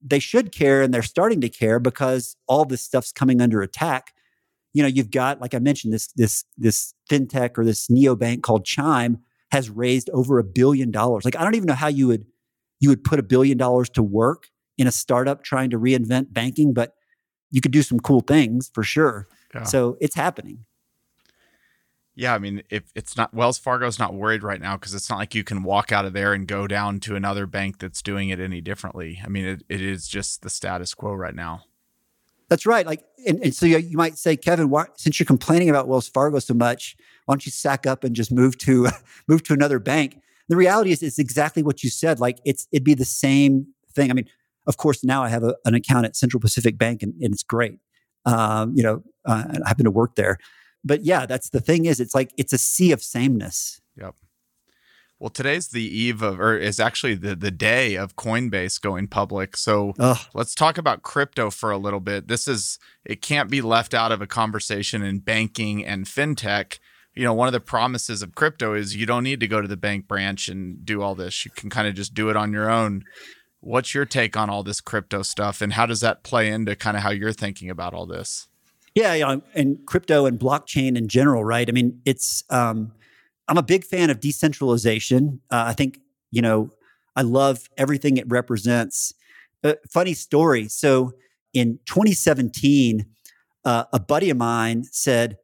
they should care and they're starting to care because all this stuff's coming under attack you know, you've got, like I mentioned, this this this fintech or this neobank called Chime has raised over a billion dollars. Like I don't even know how you would you would put a billion dollars to work in a startup trying to reinvent banking, but you could do some cool things for sure. Yeah. So it's happening. Yeah, I mean, if it's not Wells Fargo's not worried right now because it's not like you can walk out of there and go down to another bank that's doing it any differently. I mean, it, it is just the status quo right now. That's right. Like, and, and so you, you, might say, Kevin, why, since you're complaining about Wells Fargo so much, why don't you sack up and just move to <laughs> move to another bank? The reality is, it's exactly what you said. Like, it's it'd be the same thing. I mean, of course, now I have a, an account at Central Pacific Bank, and, and it's great. Um, you know, uh, I happen to work there, but yeah, that's the thing. Is it's like it's a sea of sameness. Yep. Well, today's the eve of, or is actually the, the day of Coinbase going public. So Ugh. let's talk about crypto for a little bit. This is, it can't be left out of a conversation in banking and fintech. You know, one of the promises of crypto is you don't need to go to the bank branch and do all this. You can kind of just do it on your own. What's your take on all this crypto stuff and how does that play into kind of how you're thinking about all this? Yeah, yeah, and crypto and blockchain in general, right? I mean, it's um, I'm a big fan of decentralization. Uh, I think, you know, I love everything it represents. Uh, funny story. So in 2017, uh, a buddy of mine said,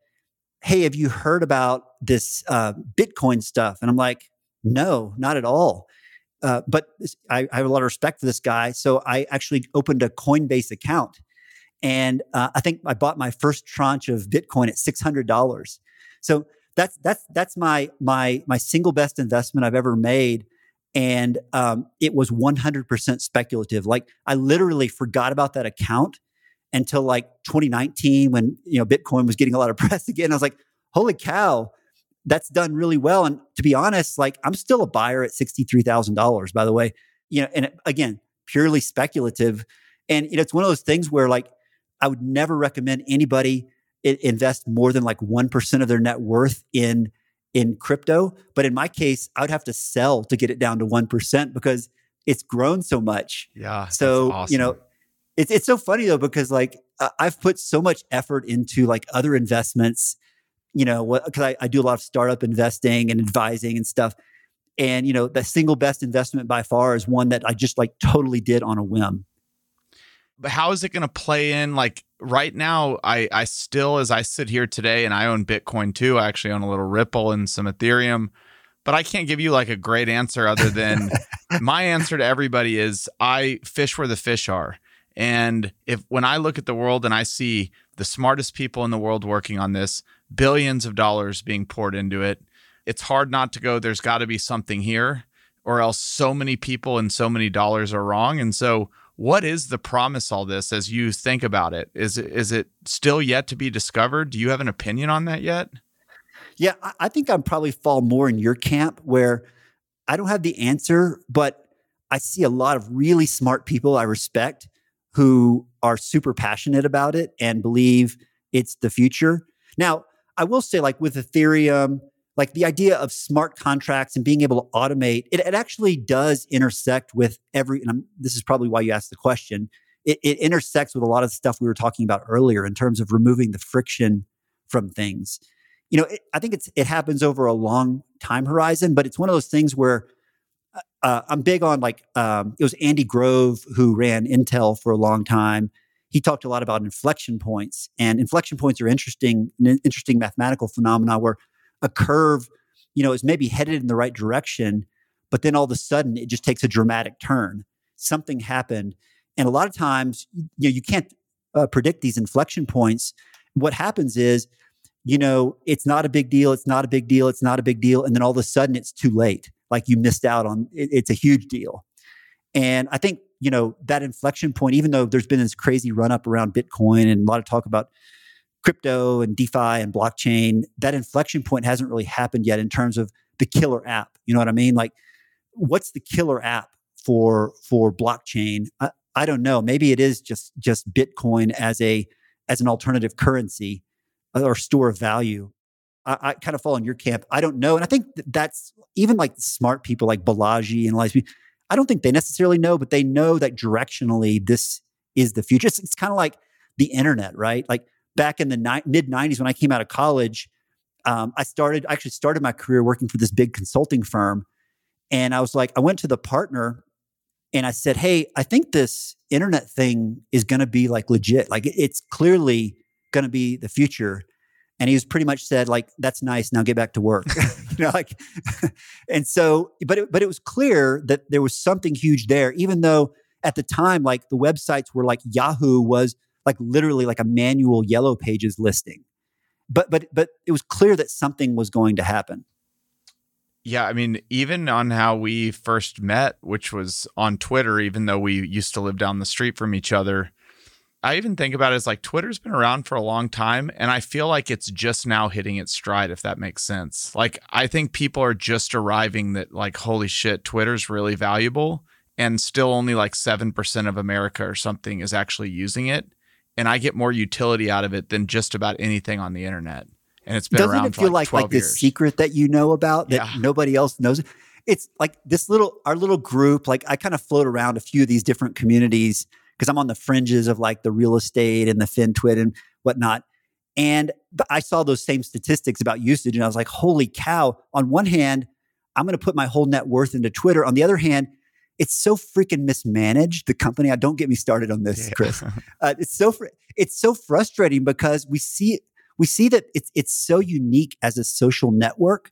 Hey, have you heard about this uh, Bitcoin stuff? And I'm like, No, not at all. Uh, but I, I, have a lot of respect for this guy. So I actually opened a Coinbase account. And uh, I think I bought my first tranche of Bitcoin at $600. So that's that's that's my my my single best investment I've ever made. And um, it was 100% speculative. Like I literally forgot about that account until like 2019 when you know Bitcoin was getting a lot of <laughs> press again. I was like, holy cow, that's done really well. And to be honest, like I'm still a buyer at $63,000, by the way. You know, and again, purely speculative. And you know, it's one of those things where like I would never recommend anybody invest more than like 1% of their net worth in in crypto but in my case i would have to sell to get it down to 1% because it's grown so much. Yeah so awesome. you know it's it's so funny though because like i've put so much effort into like other investments you know because I, I do a lot of startup investing and advising and stuff. And you know the single best investment by far is one that i just like totally did on a whim how is it going to play in? Like right now i i still as i sit here today and i own bitcoin too i actually own a little ripple and some ethereum but i can't give you like a great answer other than <laughs> my answer to everybody is i fish where the fish are. And if when i look at the world and i see the smartest people in the world working on this billions of dollars being poured into it it's hard not to go there's got to be something here or else so many people and so many dollars are wrong. And so what is the promise all this as you think about it? Is it is it still yet to be discovered? Do you have an opinion on that yet? Yeah, I think I'm probably fall more in your camp where I don't have the answer, but I see a lot of really smart people I respect who are super passionate about it and believe it's the future. Now, I will say, like with Ethereum, like the idea of smart contracts and being able to automate it, it actually does intersect with every and I'm, this is probably why you asked the question. It, it intersects with a lot of stuff we were talking about earlier in terms of removing the friction from things. You know it, i think it's it happens over a long time horizon but it's one of those things where uh, uh i'm big on like um, it was andy grove who ran intel for a long time. He talked a lot about inflection points and inflection points are interesting an interesting mathematical phenomena where a curve, you know, is maybe headed in the right direction, but then all of a sudden it just takes a dramatic turn. Something happened. And a lot of times, you know, you can't uh, predict these inflection points. What happens is, you know, it's not a big deal. It's not a big deal. It's not a big deal. And then all of a sudden it's too late. Like you missed out on it, it's a huge deal. And I think, you know, that inflection point, even though there's been this crazy run up around Bitcoin and a lot of talk about crypto and DeFi and blockchain, that inflection point hasn't really happened yet in terms of the killer app. You know what I mean? Like, what's the killer app for for blockchain? I, I don't know. Maybe it is just just Bitcoin as a as an alternative currency uh, or store of value. I, I kind of fall in your camp. I don't know, and I think that's even like smart people like Balaji and Lies. I don't think they necessarily know, but they know that directionally this is the future. It's, it's kind of like the internet, right? Like back in the ni- mid 90s when I came out of college, um, I started, I actually started my career working for this big consulting firm. And I was like, I went to the partner and I said, Hey, I think this internet thing is going to be like legit. Like it's clearly going to be the future. And he was pretty much said, like, that's nice. Now get back to work. <laughs> <laughs> you know, like, <laughs> and so, but it, but it was clear that there was something huge there, even though at the time, like the websites were like Yahoo was like literally like a manual yellow pages listing. But but but it was clear that something was going to happen. Yeah, I mean, even on how we first met, which was on Twitter, even though we used to live down the street from each other, I even think about it as like Twitter's been around for a long time, and I feel like it's just now hitting its stride, if that makes sense. Like, I think people are just arriving that, like, holy shit, Twitter's really valuable, and still only like 7% of America or something is actually using it and I get more utility out of it than just about anything on the internet. And it's been around for a long time. Doesn't around it feel like, like like this secret that you know about that yeah. nobody else knows? It's like this little our little group. Like I kind of float around a few of these different communities because I'm on the fringes of like the real estate and the FinTwit and whatnot. And I saw those same statistics about usage, and I was like, "Holy cow!" On one hand, I'm going to put my whole net worth into Twitter. On the other hand, it's so freaking mismanaged. The company. I don't get me started on this, yeah. Chris. <laughs> Uh, it's so fr- it's so frustrating because we see we see that it's it's so unique as a social network,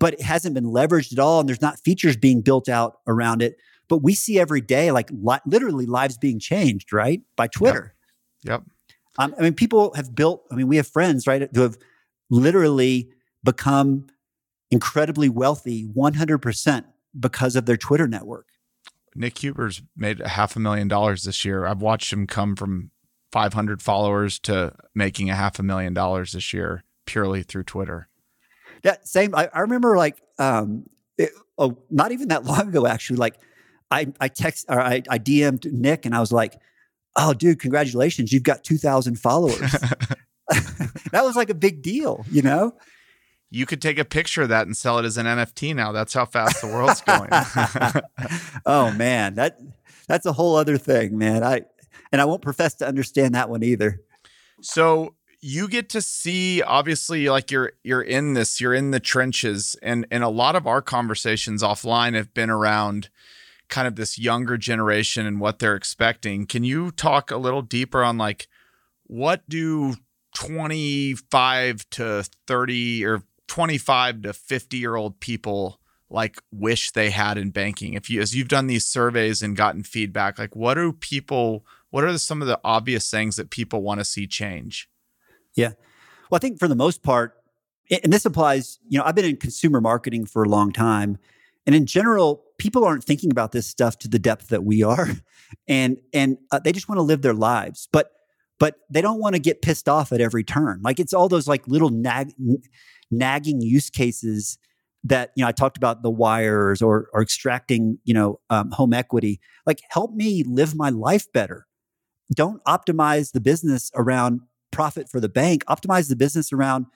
but it hasn't been leveraged at all, and there's not features being built out around it. But we see every day, like li- literally, lives being changed, right, by Twitter. Yep. yep. Um, I mean, people have built. I mean, we have friends, right, who have literally become incredibly wealthy 100% because of their Twitter network. Nick Huber's made a half a million dollars this year. I've watched him come from 500 followers to making a half a million dollars this year purely through Twitter. Yeah, same. I, I remember like, um, it, oh, not even that long ago, actually. Like, I I text or I, I DM'd Nick and I was like, "Oh, dude, congratulations! You've got 2,000 followers." <laughs> <laughs> that was like a big deal, you know you could take a picture of that and sell it as an NFT now. That's how fast the world's going. <laughs> oh man, that that's a whole other thing, man. I and I won't profess to understand that one either. So you get to see obviously like you're you're in this, you're in the trenches and and a lot of our conversations offline have been around kind of this younger generation and what they're expecting. Can you talk a little deeper on like what do 25 to 30 or 25 to 50 year old people like wish they had in banking. If you as you've done these surveys and gotten feedback like what do people what are some of the obvious things that people want to see change? Yeah. Well i think for the most part and this applies you know i've been in consumer marketing for a long time and in general people aren't thinking about this stuff to the depth that we are <laughs> and and uh, they just want to live their lives but but they don't want to get pissed off at every turn. Like it's all those like little nag nagging use cases that you know I talked about the wires or or extracting you know um, home equity. Like help me live my life better. Don't optimize the business around profit for the bank. Optimize the business around.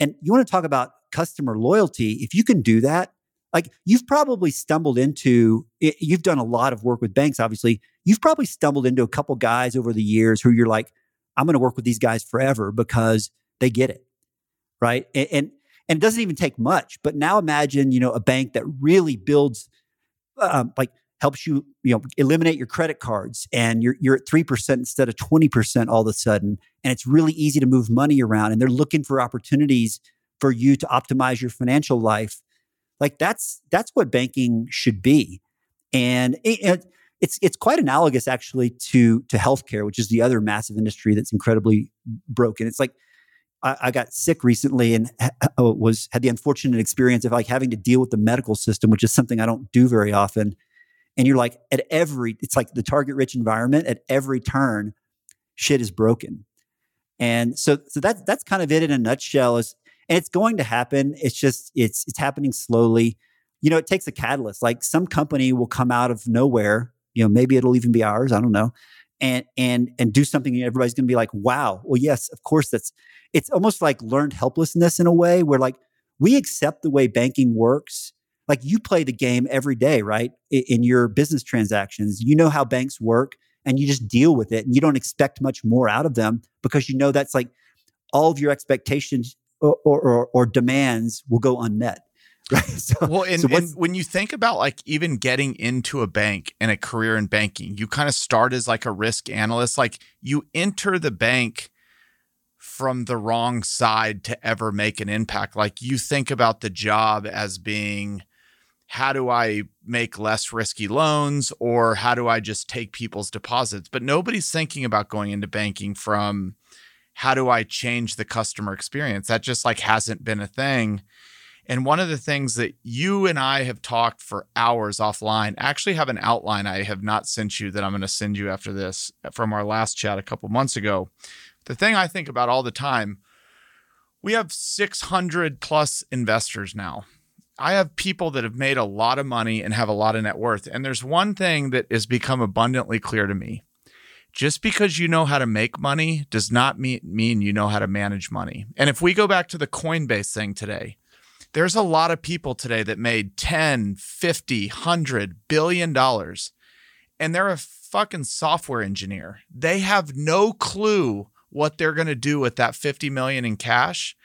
And you want to talk about customer loyalty? If you can do that, like you've probably stumbled into. You've done a lot of work with banks. Obviously, you've probably stumbled into a couple guys over the years who you're like, I'm going to work with these guys forever because they get it, right? and, and and it doesn't even take much. But now imagine, you know, a bank that really builds, um, like helps you, you know, eliminate your credit cards, and you're you're at three percent instead of twenty percent all of a sudden, and it's really easy to move money around, and they're looking for opportunities for you to optimize your financial life. Like that's that's what banking should be, and it, it's it's quite analogous actually to to healthcare, which is the other massive industry that's incredibly broken. It's like I, I got sick recently and ha- oh, was had the unfortunate experience of like having to deal with the medical system, which is something I don't do very often. And you're like at every, it's like the target rich environment at every turn, shit is broken. And so, so that's that's kind of it in a nutshell. Is and it's going to happen. It's just it's it's happening slowly. You know, it takes a catalyst. Like some company will come out of nowhere. You know, maybe it'll even be ours. I don't know. And and and do something. And everybody's going to be like, "Wow! Well, yes, of course. That's it's almost like learned helplessness in a way where like we accept the way banking works. Like you play the game every day, right? In, in your business transactions, you know how banks work and you just deal with it and you don't expect much more out of them because you know that's like all of your expectations or, or, or demands will go unmet. <laughs> So, well, and, so and, when you think about like even getting into a bank and a career in banking, you kind of start as like a risk analyst. Like you enter the bank from the wrong side to ever make an impact. Like you think about the job as being how do I make less risky loans or how do I just take people's deposits? But nobody's thinking about going into banking from how do I change the customer experience? That just like hasn't been a thing. And one of the things that you and I have talked for hours offline, actually have an outline I have not sent you that I'm going to send you after this from our last chat a couple months ago the thing I think about all the time, we have 600 plus investors now. I have people that have made a lot of money and have a lot of net worth. And there's one thing that has become abundantly clear to me. Just because you know how to make money does not mean, mean you know how to manage money. And if we go back to the Coinbase thing today, there's a lot of people today that made 10, 50, 100 billion dollars and they're a fucking software engineer. They have no clue what they're going to do with that 50 million in cash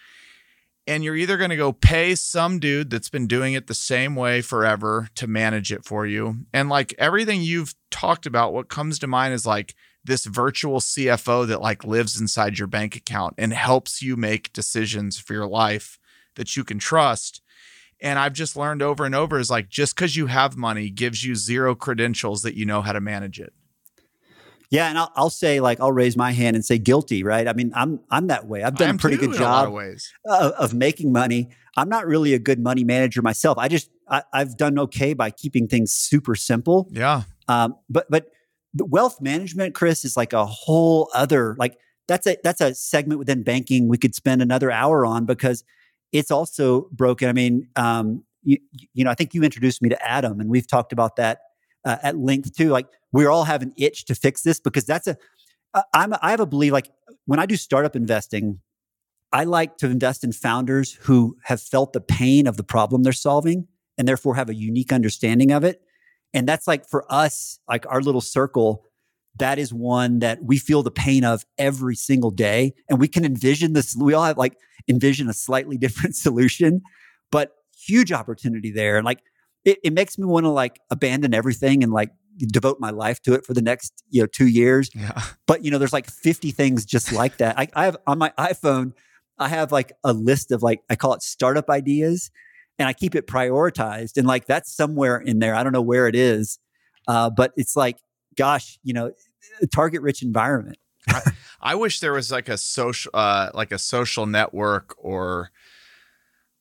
and you're either going to go pay some dude that's been doing it the same way forever to manage it for you and like everything you've talked about what comes to mind is like this virtual CFO that like lives inside your bank account and helps you make decisions for your life that you can trust and I've just learned over and over is like just cuz you have money gives you zero credentials that you know how to manage it yeah, and I'll, I'll, say like I'll raise my hand and say guilty, right? I mean, I'm I'm that way. I've done a pretty good job of, of, making money. I'm not really a good money manager myself. I just I, have done okay by keeping things super simple. Yeah. Um, but but wealth management, Chris, is like a whole other like that's a that's a segment within banking we could spend another hour on because it's also broken. I mean, um, you, you know, I think you introduced me to Adam, and we've talked about that uh, at length too. Like we all have an itch to fix this because that's a. I'm I have a belief like when I do startup investing, I like to invest in founders who have felt the pain of the problem they're solving and therefore have a unique understanding of it. And that's like for us, like our little circle, that is one that we feel the pain of every single day. And we can envision this. We all have like envision a slightly <laughs> different solution, but huge opportunity there. And like it, it makes me want to like abandon everything and like devote my life to it for the next you know two years yeah. but you know there's like 50 things just like that I, I have on my iphone i have like a list of like i call it startup ideas and i keep it prioritized and like that's somewhere in there i don't know where it is uh, but it's like gosh you know target rich environment I, I, wish there was like a social uh, like a social network or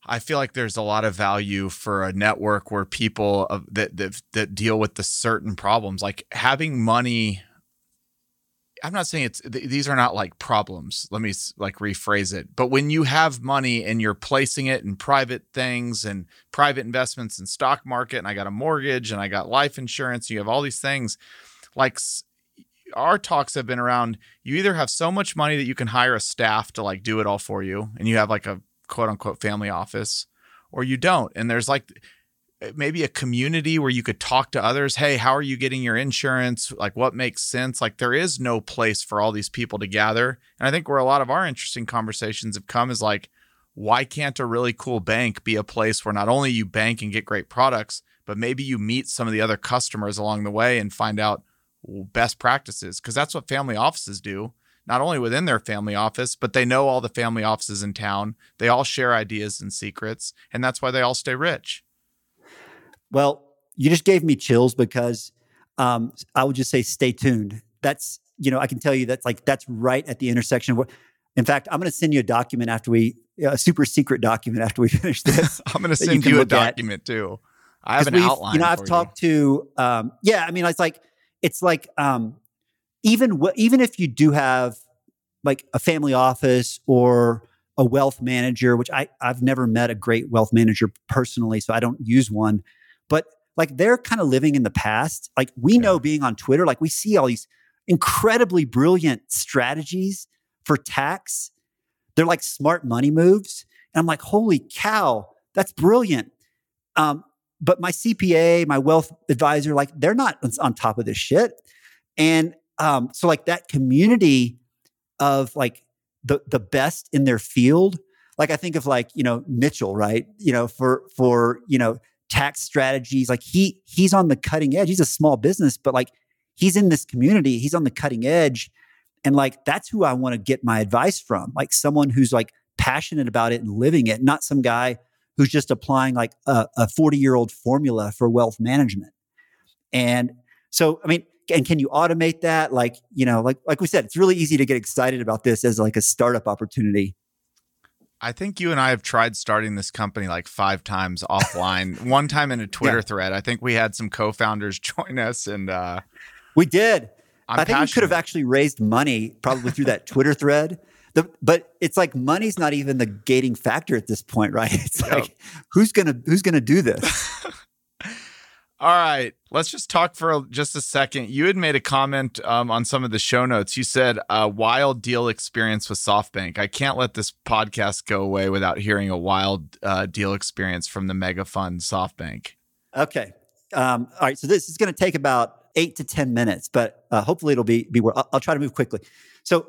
I feel like there's a lot of value for a network where people that, that that deal with the certain problems, like having money. I'm not saying it's th- these are not like problems. Let me like rephrase it. But when you have money and you're placing it in private things and private investments and stock market, and I got a mortgage and I got life insurance, you have all these things. Like our talks have been around. You either have so much money that you can hire a staff to like do it all for you, and you have like a quote unquote family office or you don't. And there's like eh, maybe a community where you could talk to others. Hey, how are you getting your insurance? Like what makes sense? Like there is no place for all these people to gather. And I think where a lot of our interesting conversations have come is like, why can't a really cool bank be a place where not only you bank and get great products, but maybe you meet some of the other customers along the way and find out best practices? Because that's what family offices do not only within their family office, but they know all the family offices in town. They all share ideas and secrets, and that's why they all stay rich. Well, you just gave me chills because um, I would just say stay tuned. That's you know I can tell you that's like that's right at the intersection. Of in fact, I'm going to send you a document after we a super secret document after we <laughs> finish this. <laughs> I'm going to send you, you a document at. too. I have an outline. You know, I've talked you. to um, yeah. I mean, it's like it's like um, even even if you do have like a family office or a wealth manager, which I I've never met a great wealth manager personally, so I don't use one, but like they're kind of living in the past. Like we yeah. know being on Twitter, like we see all these incredibly brilliant strategies for tax. They're like smart money moves. And I'm like, holy cow, that's brilliant. Um, but my CPA, my wealth advisor, like they're not on top of this shit. And um, so like that community of like the the best in their field, like I think of like, you know, Mitchell, right? You know, for for, you know, tax strategies. Like he he's on the cutting edge. He's a small business, but like he's in this community. He's on the cutting edge. And like that's who I want to get my advice from. Like someone who's like passionate about it and living it, not some guy who's just applying like a 40 year old formula for wealth management. And so, I mean, and can you automate that? Like, you know, like like we said, it's really easy to get excited about this as like a startup opportunity. I think you and I have tried starting this company like five times offline. <laughs> One time in a Twitter yeah. thread. I think we had some co-founders <laughs> join us, and uh, we did. I'm i think passionate. we could have actually raised money probably through that Twitter thread. The, but it's like money's not even the gating factor at this point, right? <laughs> It's yep. like who's gonna who's gonna do this? <laughs> All right, let's just talk for just a second. You had made a comment um, on some of the show notes. You said a wild deal experience with SoftBank. I can't let this podcast go away without hearing a wild uh, deal experience from the mega fund SoftBank. Okay. Um, all right. So this is going to take about eight to ten minutes, but uh, hopefully it'll be be. I'll, I'll try to move quickly. So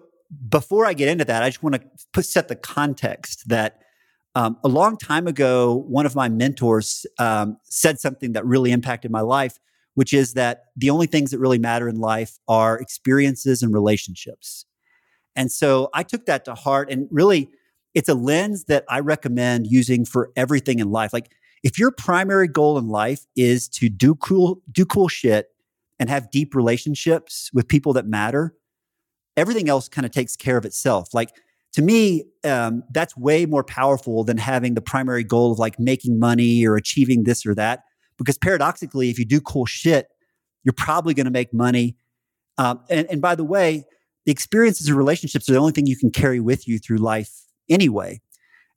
before I get into that, I just want to set the context that um, a long time ago, one of my mentors um, said something that really impacted my life, which is that the only things that really matter in life are experiences and relationships. And so I took that to heart and really it's a lens that I recommend using for everything in life. Like if your primary goal in life is to do cool, do cool shit and have deep relationships with people that matter, everything else kind of takes care of itself. Like to me, um, that's way more powerful than having the primary goal of like making money or achieving this or that. Because paradoxically, if you do cool shit, you're probably going to make money. Um, and, and by the way, the experiences and relationships are the only thing you can carry with you through life anyway.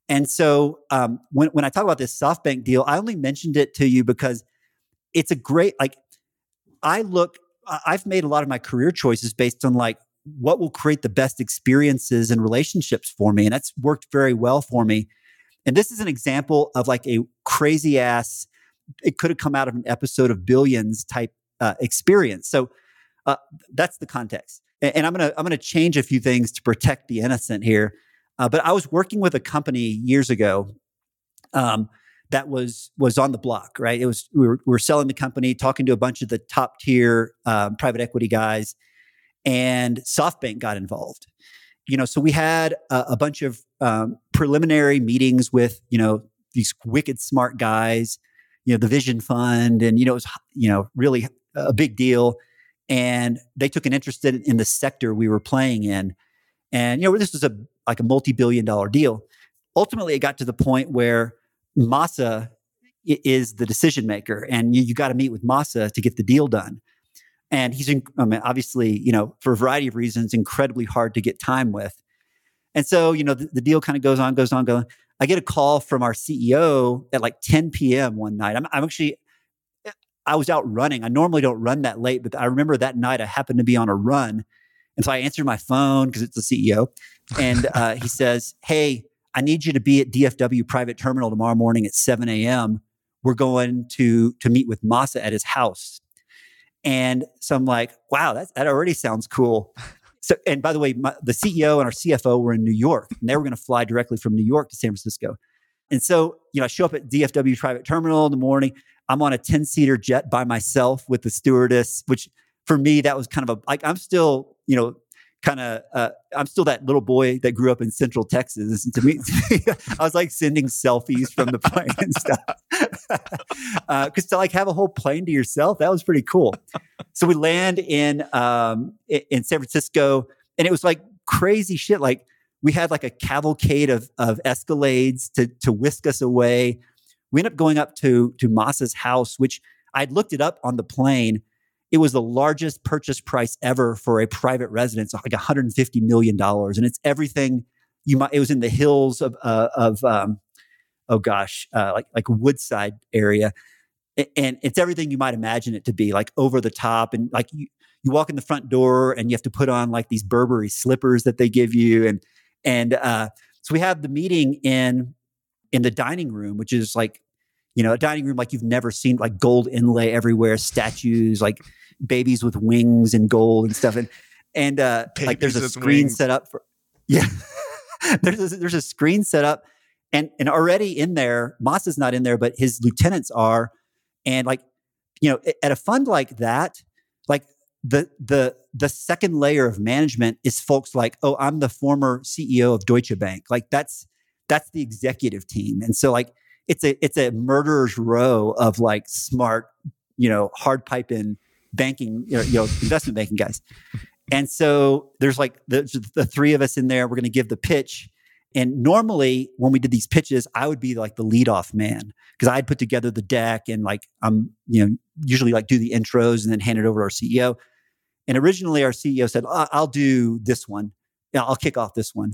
And so um, when, when I talk about this SoftBank deal, I only mentioned it to you because it's a great, like, I look, I've made a lot of my career choices based on like what will create the best experiences and relationships for me. And that's worked very well for me. And this is an example of like a crazy ass, it could have come out of an episode of Billions type uh, experience. So uh, that's the context. And, and I'm gonna I'm gonna change a few things to protect the innocent here. Uh, but I was working with a company years ago um, that was was on the block. Right, it was we were, we were selling the company, talking to a bunch of the top tier um, private equity guys, and SoftBank got involved. You know, so we had a, a bunch of um, preliminary meetings with you know these wicked smart guys, you know, the Vision Fund, and you know, it was you know really a big deal. And they took an interest in, in the sector we were playing in, and you know, this was a like a multi-billion dollar deal. Ultimately, it got to the point where Masa is the decision maker, and you, you got to meet with Masa to get the deal done and he's I mean, obviously you know for a variety of reasons incredibly hard to get time with. And so you know the, the deal kind of goes on goes on goes on. I get a call from our ceo at like 10 p.m one night. I'm, I'm actually i was out running. I normally don't run that late but i remember that night i happened to be on a run. And so i answered my phone because it's the ceo and uh, he <laughs> says hey i need you to be at dfw private terminal tomorrow morning at 7 a.m we're going to to meet with masa at his house and so I'm like, wow, that, that already sounds cool. So, and by the way, my, the CEO and our CFO were in New York, and they were going to fly directly from New York to San Francisco. And so, you know, I show up at DFW private terminal in the morning. I'm on a 10 seater jet by myself with the stewardess, which for me, that was kind of a, like, I'm still, you know, kind of uh, i'm still that little boy that grew up in central texas. And to me. <laughs> I was like sending selfies from the <laughs> plane and stuff. Because <laughs> uh, to like have a whole plane to yourself that was pretty cool. So we land in um, in san francisco and it was like crazy shit. Like we had like a cavalcade of of escalades to to whisk us away. We end up going up to to Masa's house which i'd looked it up on the plane it was the largest purchase price ever for a private residence, like 150 million dollars, and it's everything you might. It was in the hills of uh, of um, oh gosh, uh, like like Woodside area, and it's everything you might imagine it to be, like over the top, and like you you walk in the front door and you have to put on like these Burberry slippers that they give you, and and uh, so we have the meeting in in the dining room, which is like you know a dining room like you've never seen, like gold inlay everywhere, statues, like babies with wings and gold and stuff. And and uh, like there's a screen wings. set up for yeah. <laughs> there's a, there's a screen set up, and and already in there, Masa is not in there, but his lieutenants are, and like you know, at a fund like that, like the the the second layer of management is folks like, oh, I'm the former CEO of Deutsche Bank. Like that's that's the executive team, and so like it's a it's a murderer's row of like smart, you know, hard piping banking, you know, you know investment banking guys. And so there's like the, the three of us in there. We're going to give the pitch. And normally when we did these pitches, I would be like the leadoff man because I'd put together the deck and like I'm, you know, usually like do the intros and then hand it over to our CEO. And originally our CEO said, I'll do this one. I'll kick off this one.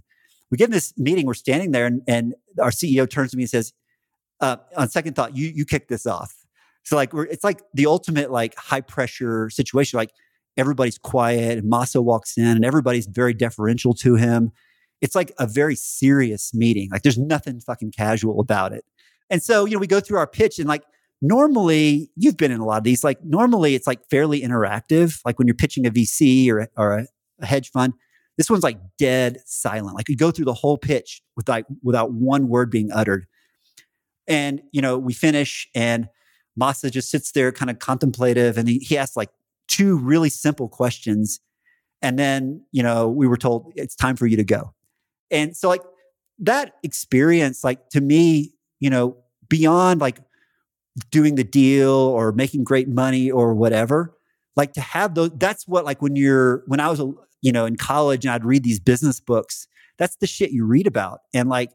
We get in this meeting, we're standing there and, and our CEO turns to me and says, uh, on second thought, you, you kick this off. So like it's like the ultimate like high pressure situation. Like everybody's quiet and Masa walks in and everybody's very deferential to him. It's like a very serious meeting. Like there's nothing fucking casual about it. And so, you know, we go through our pitch and like normally you've been in a lot of these, like normally it's like fairly interactive. Like when you're pitching a VC or, or a, a hedge fund, this one's like dead silent. Like you go through the whole pitch with like without one word being uttered. And, you know, we finish and Masa just sits there kind of contemplative and he, he asks like two really simple questions. And then, you know, we were told it's time for you to go. And so like that experience, like to me, you know, beyond like doing the deal or making great money or whatever, like to have those, that's what like when you're, when I was, you know, in college and I'd read these business books, that's the shit you read about. And like,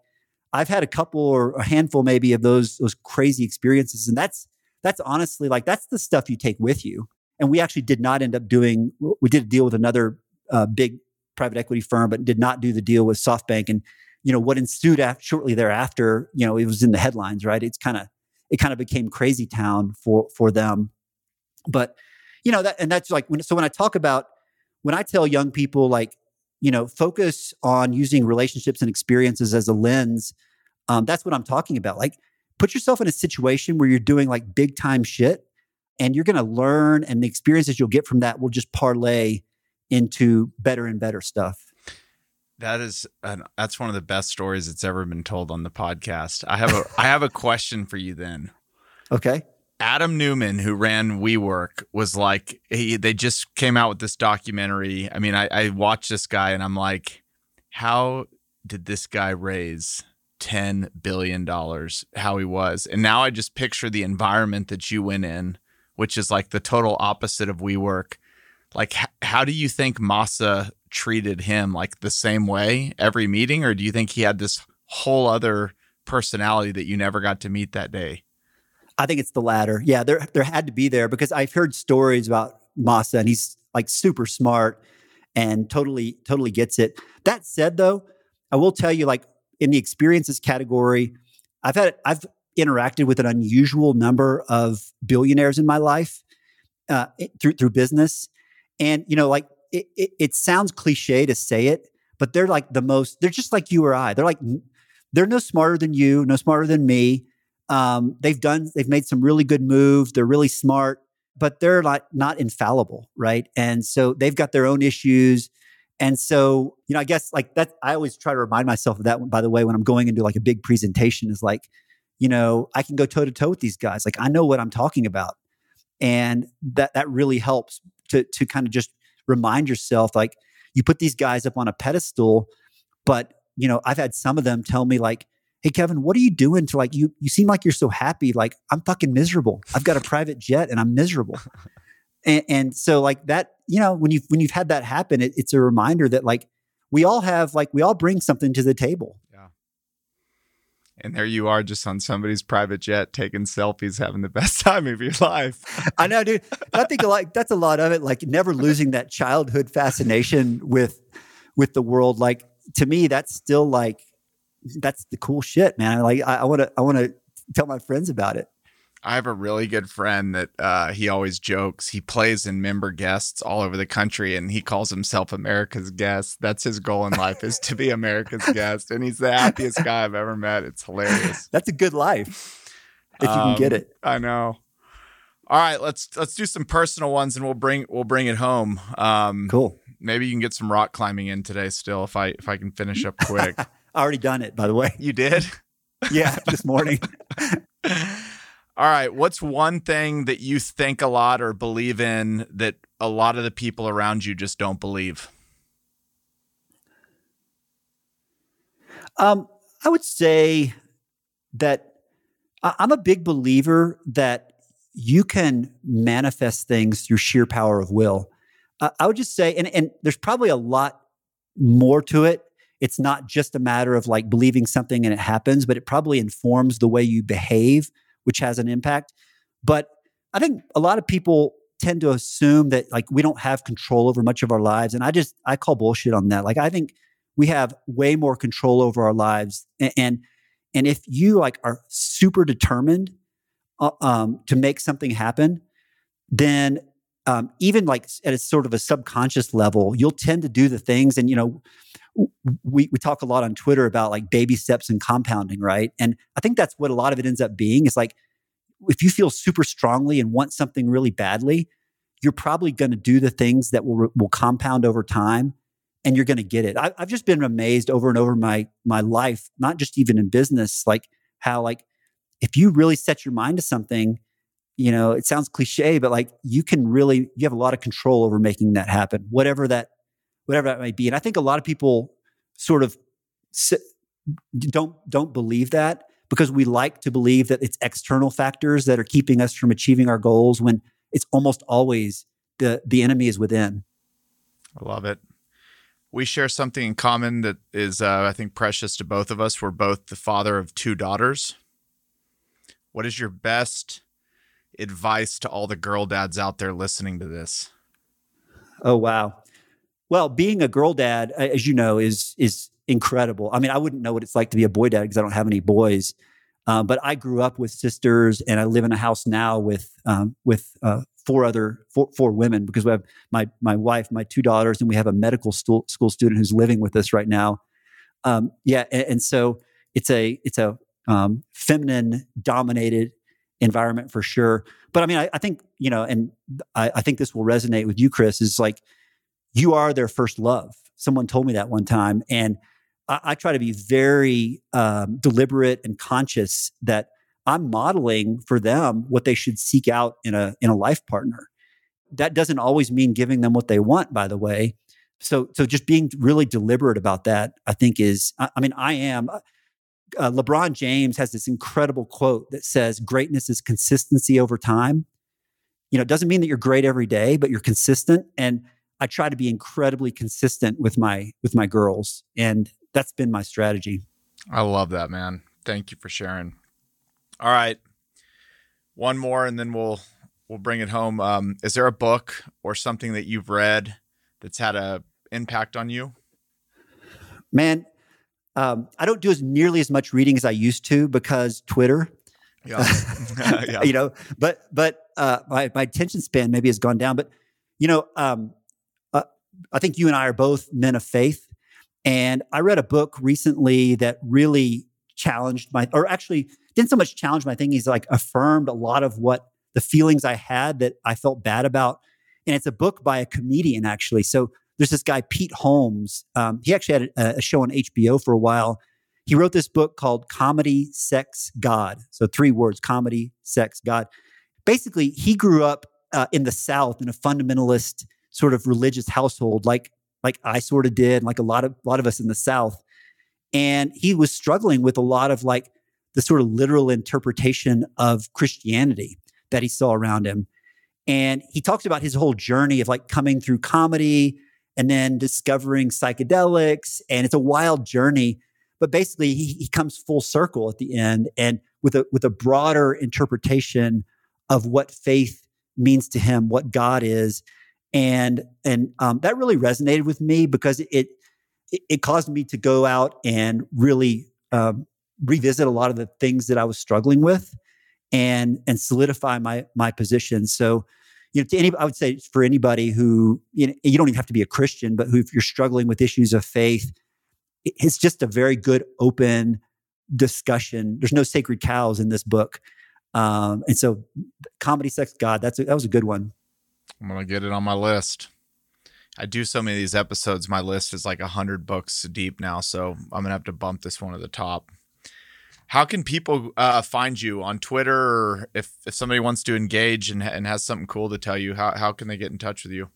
I've had a couple or a handful maybe of those, those crazy experiences. And that's, that's honestly like that's the stuff you take with you. And we actually did not end up doing. We did a deal with another uh, big private equity firm, but did not do the deal with SoftBank. And you know what ensued after, shortly thereafter. You know it was in the headlines, right? It's kind of it kind of became crazy town for for them. But you know that, and that's like when. So when I talk about when I tell young people like you know focus on using relationships and experiences as a lens, um, that's what I'm talking about. Like put yourself in a situation where you're doing like big time shit and you're going to learn and the experiences you'll get from that will just parlay into better and better stuff. That is an, that's one of the best stories that's ever been told on the podcast. I have a I have a <laughs> question for you then. Okay. Adam Neumann, who ran WeWork, was like he they just came out with this documentary. I mean, I, I watched this guy and I'm like, how did this guy raise $10 billion how he was. And now I just picture the environment that you went in, which is like the total opposite of WeWork. Like, h- how do you think Masa treated him? Like the same way every meeting? Or do you think he had this whole other personality that you never got to meet that day? I think it's the latter. Yeah, there there had to be there because I've heard stories about Masa, and he's like super smart and totally totally gets it. That said though, I will tell you like in the experiences category, I've had I've interacted with an unusual number of billionaires in my life uh, through through business, and you know, like it, it, it sounds cliche to say it, but they're like the most. They're just like you or I. They're like they're no smarter than you, no smarter than me. Um, they've done they've made some really good moves. They're really smart, but they're like not infallible, right? And so they've got their own issues. And so, you know, I guess like that, I always try to remind myself of that, by the way, when I'm going into like a big presentation is like, you know, I can go toe to toe with these guys. Like I know what I'm talking about. And that, that really helps to, to kind of just remind yourself, like, you put these guys up on a pedestal, but you know, I've had some of them tell me like, "Hey Kevin, what are you doing to like you you seem like you're so happy. Like I'm fucking miserable. I've got a private jet and I'm miserable." And, and so like that, you know, when you've, when you've had that happen, it, it's a reminder that like we all have like we all bring something to the table. Yeah. And there you are, just on somebody's private jet, taking selfies, having the best <laughs> time of your life. I know, dude. I think like that's a lot of it. Like never losing that childhood fascination with with the world. Like to me, that's still like that's the cool shit, man. Like I want to I want to tell my friends about it. I have a really good friend that uh, he always jokes. He plays in member guests all over the country, and he calls himself America's guest. That's his goal in life is to be America's <laughs> guest, and he's the happiest guy I've ever met. It's hilarious. That's a good life if you can get Um, it. I know. All right, let's let's do some personal ones, and we'll bring we'll bring it home. Um, Cool. Maybe you can get some rock climbing in today. Still, if I if I can finish up quick. <laughs> I already done it, by the way. you did. Yeah, this morning. <laughs> All right. What's one thing that you think a lot or believe in that a lot of the people around you just don't believe? Um, I would say that I'm a big believer that you can manifest things through sheer power of will. Uh, I would just say, and, and there's probably a lot more to it. It's not just a matter of like believing something and it happens, but it probably informs the way you behave, which has an impact. But I think a lot of people tend to assume that like we don't have control over much of our lives. And I just, I call bullshit on that. Like, I think we have way more control over our lives and and, and if you like are super determined uh, um, to make something happen then um, even like at a sort of a subconscious level you'll tend to do the things and you know we, we talk a lot on twitter about like baby steps and compounding right and i think that's what a lot of it ends up being is like if you feel super strongly and want something really badly you're probably going to do the things that will will compound over time and you're going to get it. I, I've just been amazed over and over my my life, not just even in business, like how like if you really set your mind to something, you know, it sounds cliche, but like you can really you have a lot of control over making that happen, whatever that whatever that might be. And I think a lot of people sort of don't don't believe that because we like to believe that it's external factors that are keeping us from achieving our goals when it's almost always the the enemy is within. I love it. We share something in common that is, uh, I think, precious to both of us. We're both the father of two daughters. What is your best advice to all the girl dads out there listening to this? Oh wow. Well, being a girl dad, as you know, is is incredible. I mean, I wouldn't know what it's like to be a boy dad because I don't have any boys. Um, but I grew up with sisters, and I live in a house now with um, with uh, four other four, four women because we have my my wife, my two daughters, and we have a medical stu- school student who's living with us right now. Um, yeah, and, and so it's a it's a um, feminine dominated environment for sure. But I mean, I, I think you know, and I, I think this will resonate with you, Chris. Is like you are their first love. Someone told me that one time, and I, I try to be very um, deliberate and conscious that I'm modeling for them what they should seek out in a in a life partner. That doesn't always mean giving them what they want, by the way. So so just being really deliberate about that, I think is. I, I mean, I am. Uh, LeBron James has this incredible quote that says, "Greatness is consistency over time." You know, it doesn't mean that you're great every day, but you're consistent. And I try to be incredibly consistent with my with my girls, and that's been my strategy. I love that, man. Thank you for sharing. All right. One more and then we'll we'll bring it home. Um, is there a book or something that you've read that's had a impact on you? Man, um, I don't do as nearly as much reading as I used to because Twitter. Yeah. <laughs> <laughs> yeah. you know, but but uh, my my attention span maybe has gone down. But you know, um, I think you and I are both men of faith, and I read a book recently that really challenged my, or actually didn't so much challenge my thinking. He's like affirmed a lot of what the feelings I had that I felt bad about, and it's a book by a comedian actually. So there's this guy Pete Holmes. Um, he actually had a, a show on HBO for a while. He wrote this book called Comedy, Sex, God. So three words: comedy, sex, God. Basically, he grew up uh, in the South in a fundamentalist sort of religious household, like like I sort of did, like a lot of a lot of us in the South. And he was struggling with a lot of like the sort of literal interpretation of Christianity that he saw around him. And he talks about his whole journey of like coming through comedy and then discovering psychedelics. And it's a wild journey. But basically, he, he comes full circle at the end and with a with a broader interpretation of what faith means to him, what God is, and and um, that really resonated with me because it it caused me to go out and really um, revisit a lot of the things that I was struggling with, and and solidify my my position. So, you know, to any I would say for anybody who you know you don't even have to be a Christian, but who if you're struggling with issues of faith, it's just a very good open discussion. There's no sacred cows in this book. Um, and so comedy, sex, God, that's a, that was a good one. I'm gonna get it on my list. I do so many of these episodes. My list is like a hundred books deep now, so I'm gonna have to bump this one to the top. How can people uh, find you on Twitter, or if if somebody wants to engage and, and has something cool to tell you? How how can they get in touch with you?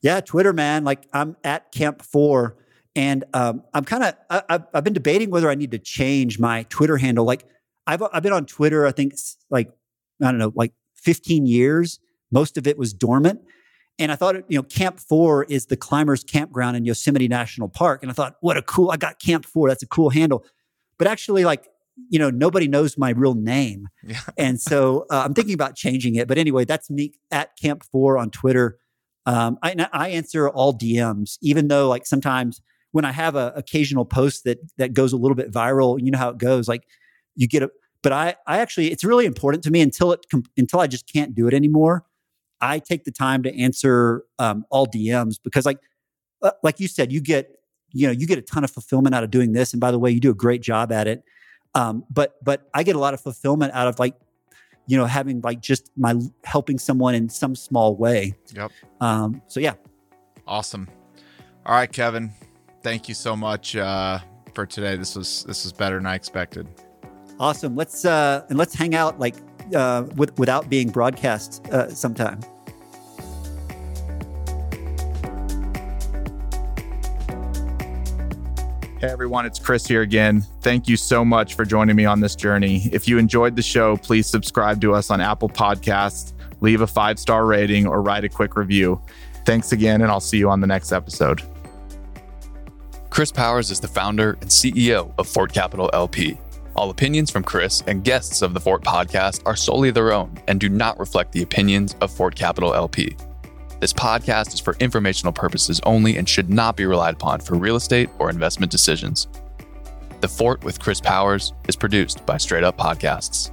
Yeah, Twitter, man. Like I'm at Camp Four, and um, I'm kind of I've, I've been debating whether I need to change my Twitter handle. Like I've I've been on Twitter, I think like I don't know, like 15 years. Most of it was dormant. And I thought, you know, Camp Four is the climbers campground in Yosemite National Park. And I thought, what a cool, I got Camp Four. That's a cool handle. But actually, like, you know, nobody knows my real name. Yeah. <laughs> and so uh, I'm thinking about changing it. But anyway, that's me at Camp Four on Twitter. Um, I, I answer all DMs, even though like sometimes when I have a occasional post that that goes a little bit viral, you know how it goes. Like you get a, but I I actually it's really important to me until it until I just can't do it anymore. I take the time to answer um, all DMs because, like, uh, like you said, you get you know you get a ton of fulfillment out of doing this. And by the way, you do a great job at it. Um, but but I get a lot of fulfillment out of like you know having like just my helping someone in some small way. Yep. Um, so yeah. Awesome. All right, Kevin. Thank you so much uh, for today. This was this was better than I expected. Awesome. Let's uh, and let's hang out like uh, with, without being broadcast uh, sometime. Hey everyone, it's Chris here again. Thank you so much for joining me on this journey. If you enjoyed the show, please subscribe to us on Apple Podcasts, leave a five star rating, or write a quick review. Thanks again, and I'll see you on the next episode. Chris Powers is the founder and CEO of Fort Capital LP. All opinions from Chris and guests of the Fort podcast are solely their own and do not reflect the opinions of Fort Capital LP. This podcast is for informational purposes only and should not be relied upon for real estate or investment decisions. The Fort with Chris Powers is produced by Straight Up Podcasts.